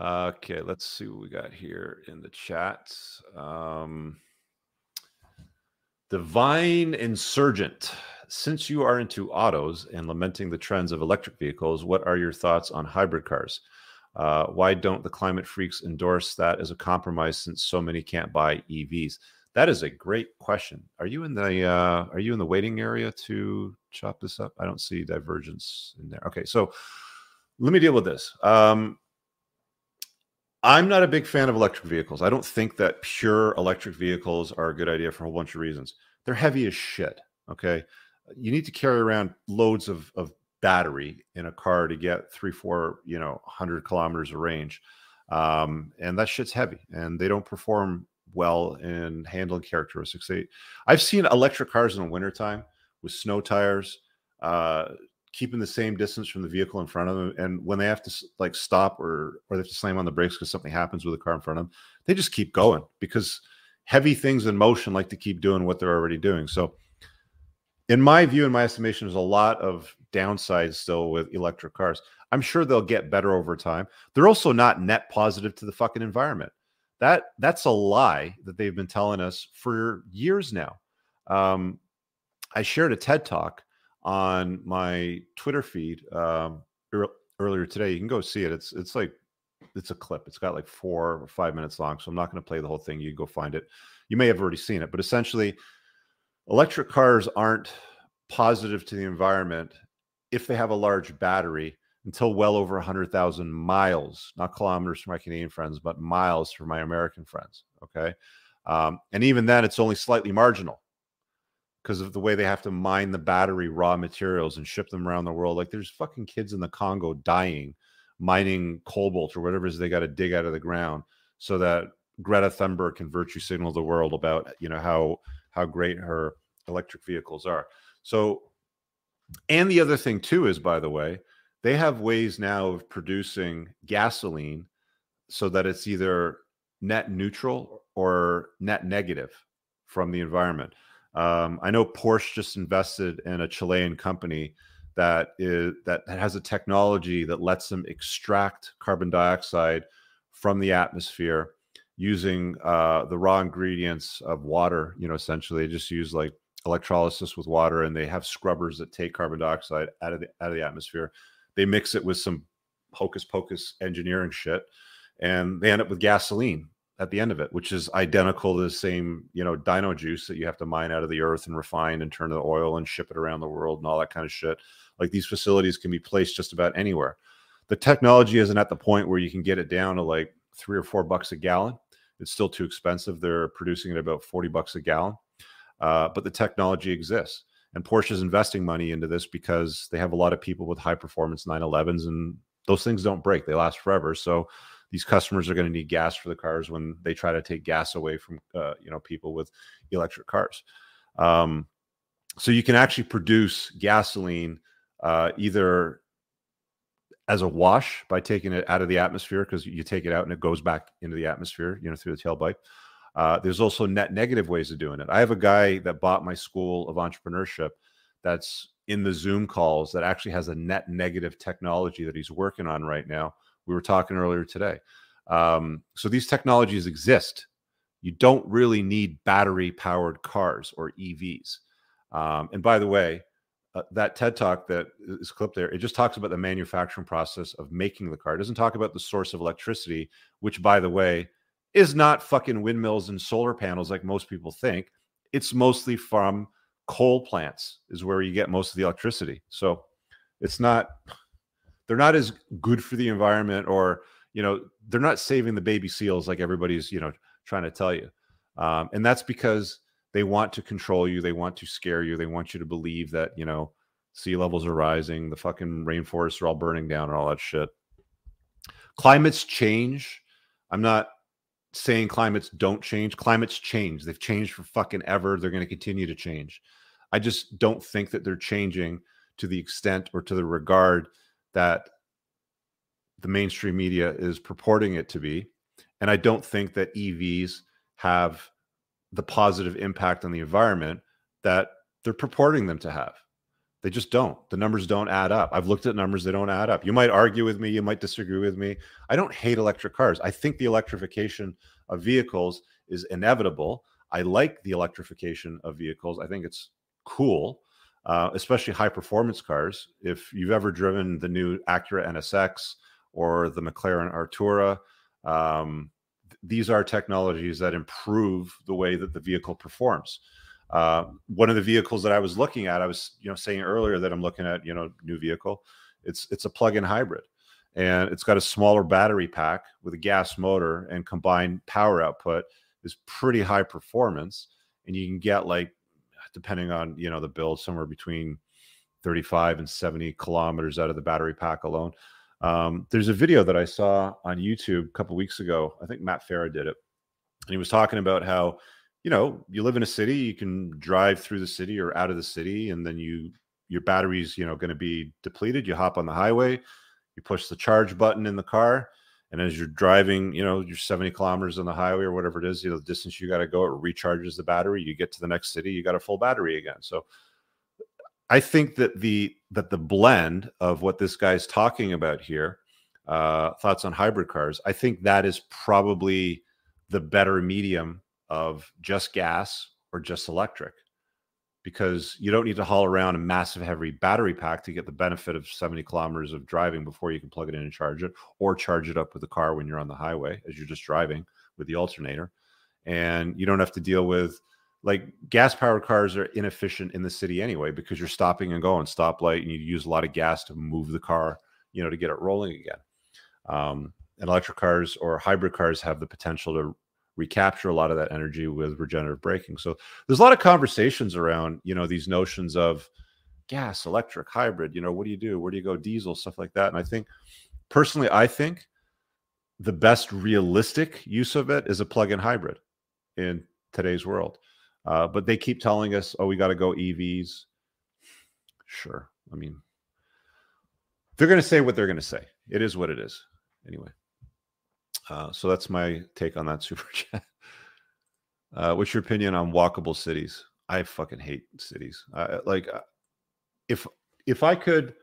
Okay, let's see what we got here in the chat. Um, Divine Insurgent. Since you are into autos and lamenting the trends of electric vehicles, what are your thoughts on hybrid cars? Uh, why don't the climate freaks endorse that as a compromise since so many can't buy EVs? That is a great question. Are you in the uh, are you in the waiting area to chop this up? I don't see divergence in there. Okay, so let me deal with this. Um, I'm not a big fan of electric vehicles. I don't think that pure electric vehicles are a good idea for a whole bunch of reasons. They're heavy as shit. Okay. You need to carry around loads of, of battery in a car to get three, four, you know, 100 kilometers of range. Um, and that shit's heavy and they don't perform well in handling characteristics. They, I've seen electric cars in the wintertime with snow tires, uh, keeping the same distance from the vehicle in front of them. And when they have to like stop or or they have to slam on the brakes because something happens with the car in front of them, they just keep going because heavy things in motion like to keep doing what they're already doing. So, in my view, in my estimation, there's a lot of downsides still with electric cars. I'm sure they'll get better over time. They're also not net positive to the fucking environment. That that's a lie that they've been telling us for years now. Um, I shared a TED talk on my Twitter feed um, earlier today. You can go see it. It's it's like it's a clip. It's got like four or five minutes long. So I'm not going to play the whole thing. You go find it. You may have already seen it, but essentially, electric cars aren't positive to the environment if they have a large battery until well over 100,000 miles, not kilometers for my Canadian friends, but miles for my American friends. Okay. Um, and even then, it's only slightly marginal because of the way they have to mine the battery raw materials and ship them around the world. Like there's fucking kids in the Congo dying mining cobalt or whatever it is they got to dig out of the ground so that Greta Thunberg can virtue signal the world about you know how how great her electric vehicles are. So and the other thing too is by the way, they have ways now of producing gasoline so that it's either net neutral or net negative from the environment. Um, I know Porsche just invested in a Chilean company that is that has a technology that lets them extract carbon dioxide from the atmosphere using uh, the raw ingredients of water. You know, essentially, they just use like electrolysis with water, and they have scrubbers that take carbon dioxide out of the out of the atmosphere. They mix it with some hocus pocus engineering shit, and they end up with gasoline at the end of it, which is identical to the same, you know, dino juice that you have to mine out of the earth and refine and turn to oil and ship it around the world and all that kind of shit. Like these facilities can be placed just about anywhere. The technology isn't at the point where you can get it down to like three or four bucks a gallon. It's still too expensive. They're producing it about 40 bucks a gallon. Uh, but the technology exists. And Porsche is investing money into this because they have a lot of people with high performance 911s and those things don't break. They last forever. So these customers are going to need gas for the cars when they try to take gas away from uh, you know people with electric cars. Um, so you can actually produce gasoline uh, either as a wash by taking it out of the atmosphere because you take it out and it goes back into the atmosphere, you know, through the tailpipe. Uh, there's also net negative ways of doing it. I have a guy that bought my school of entrepreneurship that's in the Zoom calls that actually has a net negative technology that he's working on right now we were talking earlier today. Um, so these technologies exist. You don't really need battery powered cars or EVs. Um, and by the way, uh, that TED talk that is clipped there, it just talks about the manufacturing process of making the car. It doesn't talk about the source of electricity, which, by the way, is not fucking windmills and solar panels like most people think. It's mostly from coal plants is where you get most of the electricity. So it's not they're not as good for the environment or you know they're not saving the baby seals like everybody's you know trying to tell you. Um, and that's because they want to control you they want to scare you they want you to believe that you know sea levels are rising the fucking rainforests are all burning down and all that shit. Climates change. I'm not saying climates don't change. Climates change. They've changed for fucking ever. They're going to continue to change. I just don't think that they're changing to the extent or to the regard that the mainstream media is purporting it to be. And I don't think that EVs have the positive impact on the environment that they're purporting them to have. They just don't. The numbers don't add up. I've looked at numbers, they don't add up. You might argue with me, you might disagree with me. I don't hate electric cars. I think the electrification of vehicles is inevitable. I like the electrification of vehicles. I think it's cool uh, especially high performance cars. If you've ever driven the new Acura NSX or the McLaren Artura, um, th- these are technologies that improve the way that the vehicle performs. Uh, one of the vehicles that I was looking at, I was you know saying earlier that I'm looking at you know new vehicle. It's it's a plug-in hybrid, and it's got a smaller battery pack with a gas motor and combined power output is pretty high performance, and you can get like depending on you know the build, somewhere between 35 and 70 kilometers out of the battery pack alone. Um, there's a video that I saw on YouTube a couple weeks ago. I think Matt Farah did it, and he was talking about how you know you live in a city, you can drive through the city or out of the city, and then you your battery's you know going to be depleted. You hop on the highway, you push the charge button in the car, and as you're driving, you know, you're 70 kilometers on the highway or whatever it is, you know, the distance you got to go, it recharges the battery. You get to the next city, you got a full battery again. So I think that the that the blend of what this guy's talking about here, uh, thoughts on hybrid cars, I think that is probably the better medium of just gas or just electric because you don't need to haul around a massive heavy battery pack to get the benefit of 70 kilometers of driving before you can plug it in and charge it or charge it up with the car when you're on the highway as you're just driving with the alternator. And you don't have to deal with like gas powered cars are inefficient in the city anyway because you're stopping and going stoplight and you use a lot of gas to move the car you know to get it rolling again. Um, and electric cars or hybrid cars have the potential to recapture a lot of that energy with regenerative braking. So there's a lot of conversations around, you know, these notions of gas, electric, hybrid, you know, what do you do? Where do you go? Diesel, stuff like that. And I think personally, I think the best realistic use of it is a plug-in hybrid in today's world. Uh, but they keep telling us, oh, we got to go EVs. Sure. I mean, they're going to say what they're going to say. It is what it is. Anyway. Uh, so that's my take on that super chat. Uh, what's your opinion on walkable cities? I fucking hate cities. Uh, like, if if I could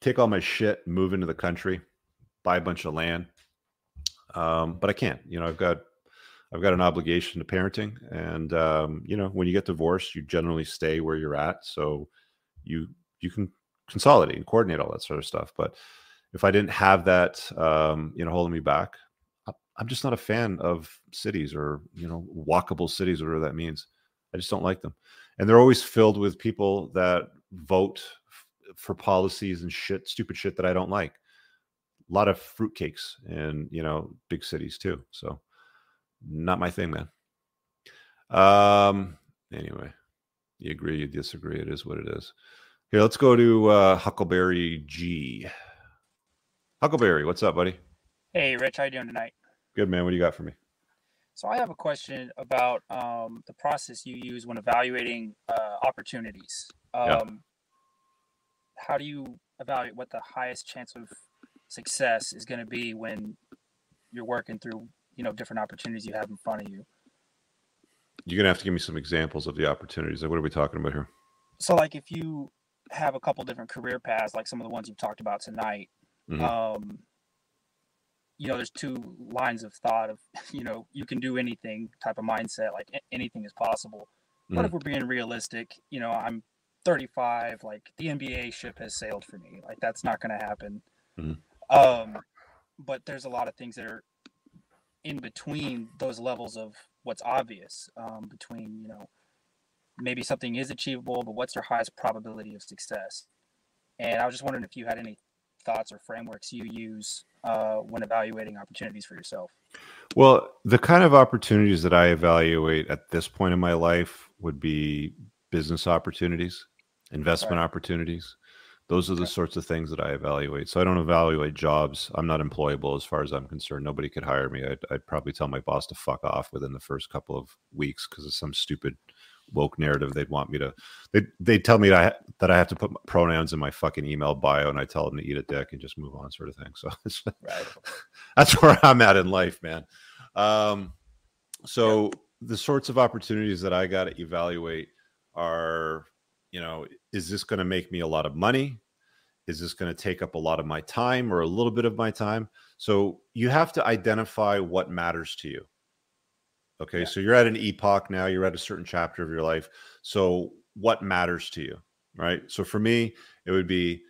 take all my shit, move into the country, buy a bunch of land, um, but I can't. You know, I've got I've got an obligation to parenting, and um, you know, when you get divorced, you generally stay where you're at, so you you can consolidate and coordinate all that sort of stuff. But if I didn't have that, um, you know, holding me back, I'm just not a fan of cities or you know walkable cities, whatever that means. I just don't like them, and they're always filled with people that vote f- for policies and shit, stupid shit that I don't like. A lot of fruitcakes in you know big cities too. So not my thing, man. Um. Anyway, you agree, you disagree. It is what it is. Here, let's go to uh, Huckleberry G. Huckleberry, what's up, buddy? Hey, Rich, how you doing tonight? Good man. What do you got for me? So I have a question about um, the process you use when evaluating uh, opportunities. Um, yeah. How do you evaluate what the highest chance of success is going to be when you're working through, you know, different opportunities you have in front of you? You're gonna have to give me some examples of the opportunities. Like, what are we talking about here? So, like, if you have a couple different career paths, like some of the ones you've talked about tonight, mm-hmm. um, you know there's two lines of thought of you know you can do anything type of mindset like anything is possible mm. but if we're being realistic you know i'm 35 like the nba ship has sailed for me like that's not going to happen mm. um but there's a lot of things that are in between those levels of what's obvious um, between you know maybe something is achievable, but what's your highest probability of success? And I was just wondering if you had any thoughts or frameworks you use uh, when evaluating opportunities for yourself. Well, the kind of opportunities that I evaluate at this point in my life would be business opportunities, investment right. opportunities. Those are the okay. sorts of things that I evaluate. So I don't evaluate jobs. I'm not employable as far as I'm concerned. Nobody could hire me. I'd, I'd probably tell my boss to fuck off within the first couple of weeks because of some stupid woke narrative. They'd want me to. They they tell me that I, that I have to put pronouns in my fucking email bio, and I tell them to eat a dick and just move on, sort of thing. So right. that's where I'm at in life, man. Um, so yeah. the sorts of opportunities that I got to evaluate are, you know, is this going to make me a lot of money? Is this going to take up a lot of my time or a little bit of my time? So you have to identify what matters to you. Okay. Yeah. So you're at an epoch now, you're at a certain chapter of your life. So what matters to you? Right. So for me, it would be,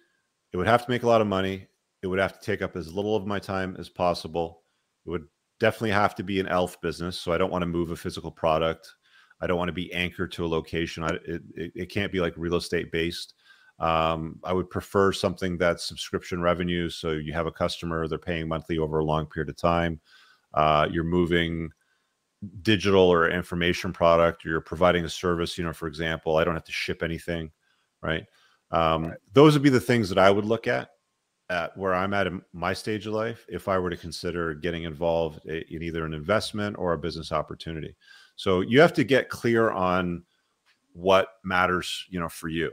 it would have to make a lot of money. It would have to take up as little of my time as possible. It would definitely have to be an elf business. So I don't want to move a physical product. I don't want to be anchored to a location. I, it, it, it can't be like real estate based. Um, I would prefer something that's subscription revenue. So you have a customer, they're paying monthly over a long period of time. Uh, you're moving digital or information product, or you're providing a service. You know, for example, I don't have to ship anything, right? Um, right. Those would be the things that I would look at at where I'm at in my stage of life if I were to consider getting involved in either an investment or a business opportunity. So you have to get clear on what matters, you know, for you,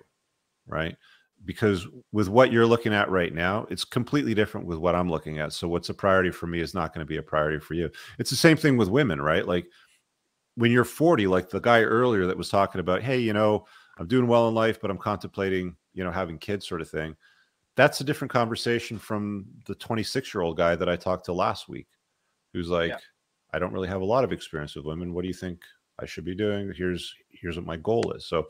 right? Because with what you're looking at right now, it's completely different with what I'm looking at. So what's a priority for me is not going to be a priority for you. It's the same thing with women, right? Like when you're 40, like the guy earlier that was talking about, hey, you know, I'm doing well in life, but I'm contemplating, you know, having kids sort of thing that's a different conversation from the 26 year old guy that I talked to last week, who's like, yeah. I don't really have a lot of experience with women. What do you think I should be doing? Here's here's what my goal is. So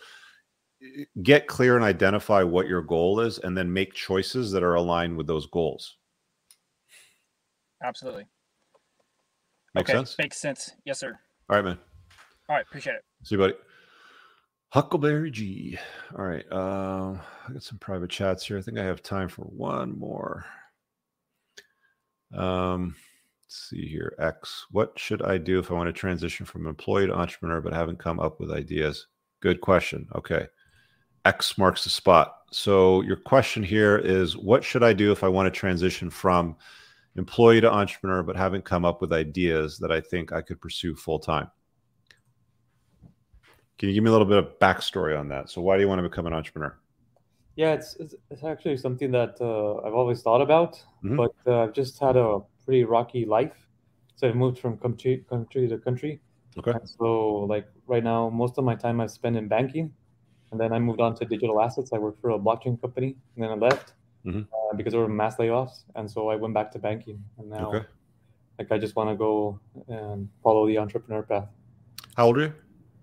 get clear and identify what your goal is and then make choices that are aligned with those goals. Absolutely. makes okay. sense? Makes sense. Yes, sir. All right, man. All right, appreciate it. See you, buddy. Huckleberry G. All right. Uh, I got some private chats here. I think I have time for one more. Um, let's see here. X. What should I do if I want to transition from employee to entrepreneur but haven't come up with ideas? Good question. Okay. X marks the spot. So your question here is what should I do if I want to transition from employee to entrepreneur but haven't come up with ideas that I think I could pursue full time? Can you give me a little bit of backstory on that? So, why do you want to become an entrepreneur? Yeah, it's it's, it's actually something that uh, I've always thought about, mm-hmm. but uh, I've just had a pretty rocky life. So I moved from country country to country. Okay. And so, like right now, most of my time I spend in banking, and then I moved on to digital assets. I worked for a blockchain company, and then I left mm-hmm. uh, because there were mass layoffs, and so I went back to banking. And now, okay. like, I just want to go and follow the entrepreneur path. How old are you?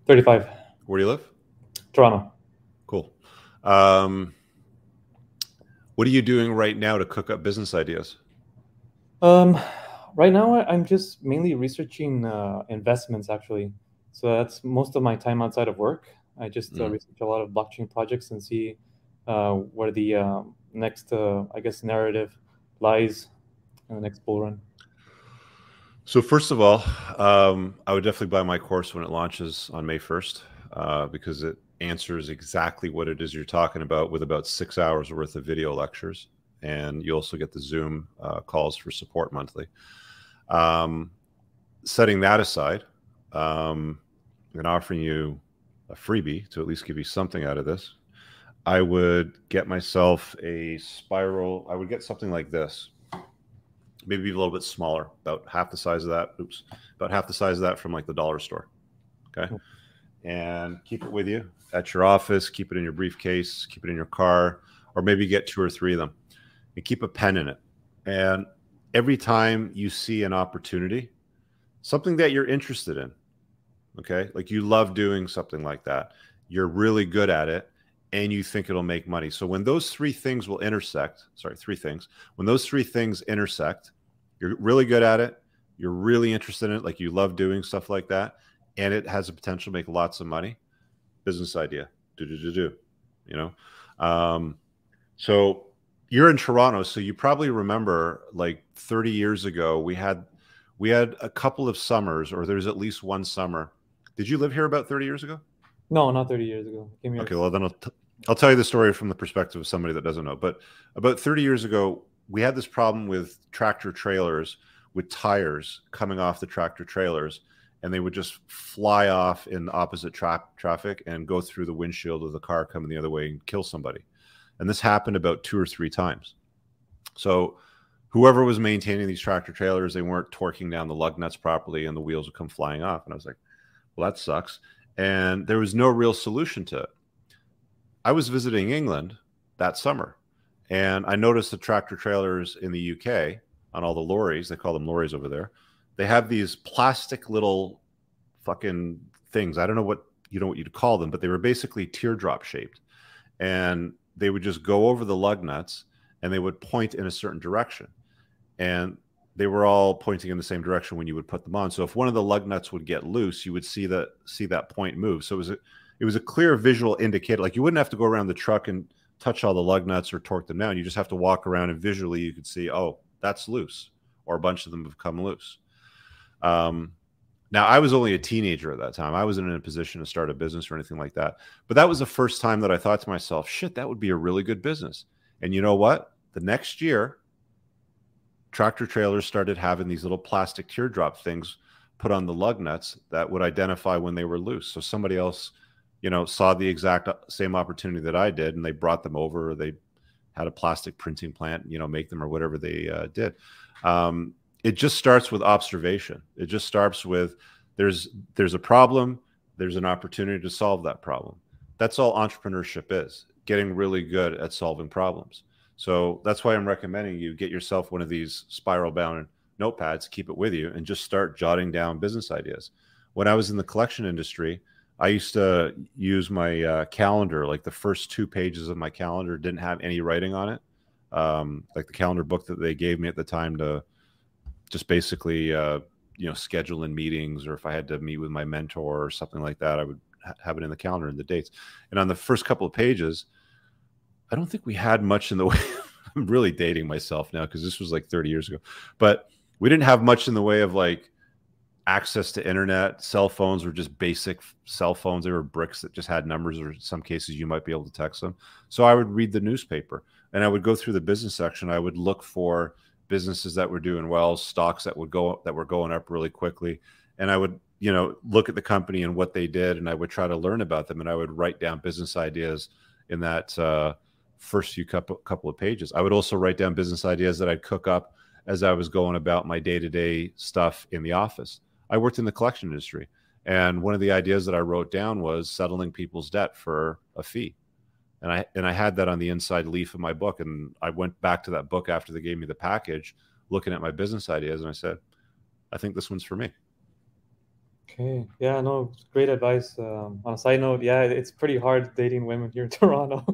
Thirty-five. Where do you live? Toronto. Cool. Um, what are you doing right now to cook up business ideas? Um, right now, I'm just mainly researching uh, investments, actually. So that's most of my time outside of work. I just uh, mm. research a lot of blockchain projects and see uh, where the uh, next, uh, I guess, narrative lies in the next bull run. So first of all, um, I would definitely buy my course when it launches on May 1st uh, because it answers exactly what it is you're talking about with about six hours worth of video lectures. And you also get the Zoom uh, calls for support monthly. Um, setting that aside, um, and offering you a freebie to at least give you something out of this, I would get myself a spiral. I would get something like this, maybe a little bit smaller, about half the size of that. Oops, about half the size of that from like the dollar store. Okay and keep it with you at your office, keep it in your briefcase, keep it in your car, or maybe get two or three of them and keep a pen in it. And every time you see an opportunity, something that you're interested in, okay, like you love doing something like that, you're really good at it, and you think it'll make money. So when those three things will intersect, sorry, three things, when those three things intersect, you're really good at it, you're really interested in it, like you love doing stuff like that, and it has the potential to make lots of money, business idea. Do do do do. You know, um, so you're in Toronto, so you probably remember like 30 years ago we had we had a couple of summers, or there's at least one summer. Did you live here about 30 years ago? No, not 30 years ago. Okay, well then I'll, t- I'll tell you the story from the perspective of somebody that doesn't know. But about 30 years ago, we had this problem with tractor trailers with tires coming off the tractor trailers and they would just fly off in opposite tra- traffic and go through the windshield of the car coming the other way and kill somebody. And this happened about two or three times. So whoever was maintaining these tractor trailers, they weren't torquing down the lug nuts properly and the wheels would come flying off. And I was like, well, that sucks. And there was no real solution to it. I was visiting England that summer and I noticed the tractor trailers in the UK on all the lorries, they call them lorries over there. They have these plastic little fucking things. I don't know what you know what you'd call them, but they were basically teardrop shaped. And they would just go over the lug nuts and they would point in a certain direction. And they were all pointing in the same direction when you would put them on. So if one of the lug nuts would get loose, you would see that see that point move. So it was a it was a clear visual indicator. Like you wouldn't have to go around the truck and touch all the lug nuts or torque them down. You just have to walk around and visually you could see, oh, that's loose, or a bunch of them have come loose. Um, now I was only a teenager at that time. I wasn't in a position to start a business or anything like that. But that was the first time that I thought to myself, shit, that would be a really good business. And you know what? The next year, tractor trailers started having these little plastic teardrop things put on the lug nuts that would identify when they were loose. So somebody else you know, saw the exact uh, same opportunity that I did, and they brought them over. Or they had a plastic printing plant, you know, make them or whatever they uh, did. Um, it just starts with observation. It just starts with there's there's a problem, there's an opportunity to solve that problem. That's all entrepreneurship is: getting really good at solving problems. So that's why I'm recommending you get yourself one of these spiral bound notepads, keep it with you, and just start jotting down business ideas. When I was in the collection industry, I used to use my uh, calendar. Like the first two pages of my calendar didn't have any writing on it. Um, like the calendar book that they gave me at the time to just basically, uh, you know, schedule in meetings or if I had to meet with my mentor or something like that, I would ha- have it in the calendar and the dates. And on the first couple of pages, I don't think we had much in the way. I'm really dating myself now because this was like 30 years ago, but we didn't have much in the way of like access to internet. Cell phones were just basic cell phones. They were bricks that just had numbers, or in some cases you might be able to text them. So I would read the newspaper and I would go through the business section. I would look for businesses that were doing well, stocks that would go that were going up really quickly, and I would you know look at the company and what they did, and I would try to learn about them, and I would write down business ideas in that uh, first few couple couple of pages. I would also write down business ideas that I'd cook up as I was going about my day to day stuff in the office. I worked in the collection industry. And one of the ideas that I wrote down was settling people's debt for a fee. And I and I had that on the inside leaf of my book. And I went back to that book after they gave me the package, looking at my business ideas, and I said, I think this one's for me. Okay. Yeah, no, great advice. Um, on a side note, yeah, it's pretty hard dating women here in Toronto.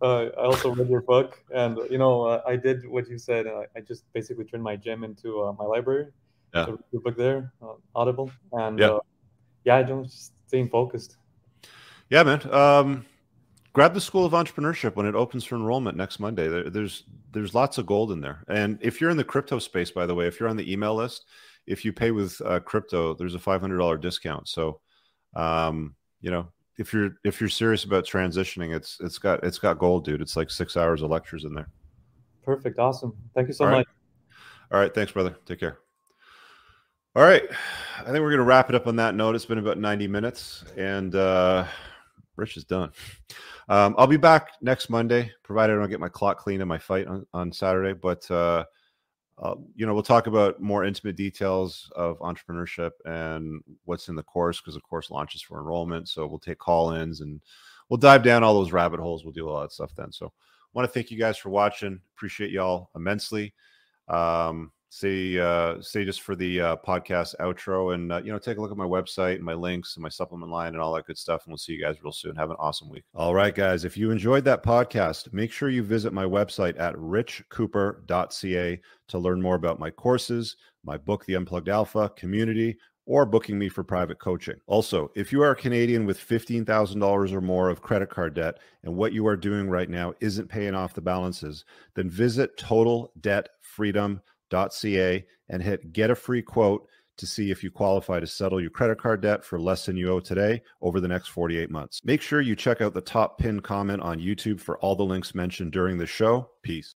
Uh, I also read your book, and you know, uh, I did what you said. Uh, I just basically turned my gym into uh, my library yeah. the book there, uh, Audible, and yeah, uh, yeah, just staying focused. Yeah, man. Um, grab the School of Entrepreneurship when it opens for enrollment next Monday. There, there's there's lots of gold in there. And if you're in the crypto space, by the way, if you're on the email list, if you pay with uh, crypto, there's a five hundred dollar discount. So, um, you know, if you're if you're serious about transitioning, it's it's got it's got gold, dude. It's like six hours of lectures in there. Perfect. Awesome. Thank you so All much. Right. All right. Thanks, brother. Take care. All right. I think we're going to wrap it up on that note. It's been about 90 minutes and uh, Rich is done. Um, I'll be back next Monday, provided I don't get my clock clean in my fight on, on Saturday. But, uh, uh, you know, we'll talk about more intimate details of entrepreneurship and what's in the course because the course launches for enrollment. So we'll take call ins and we'll dive down all those rabbit holes. We'll do all that stuff then. So I want to thank you guys for watching. Appreciate y'all immensely. Um, say uh say just for the uh, podcast outro and uh, you know take a look at my website and my links and my supplement line and all that good stuff and we'll see you guys real soon have an awesome week all right guys if you enjoyed that podcast make sure you visit my website at richcooper.ca to learn more about my courses my book the unplugged alpha community or booking me for private coaching. Also, if you are a Canadian with $15,000 or more of credit card debt and what you are doing right now isn't paying off the balances, then visit totaldebtfreedom.ca and hit get a free quote to see if you qualify to settle your credit card debt for less than you owe today over the next 48 months. Make sure you check out the top pinned comment on YouTube for all the links mentioned during the show. Peace.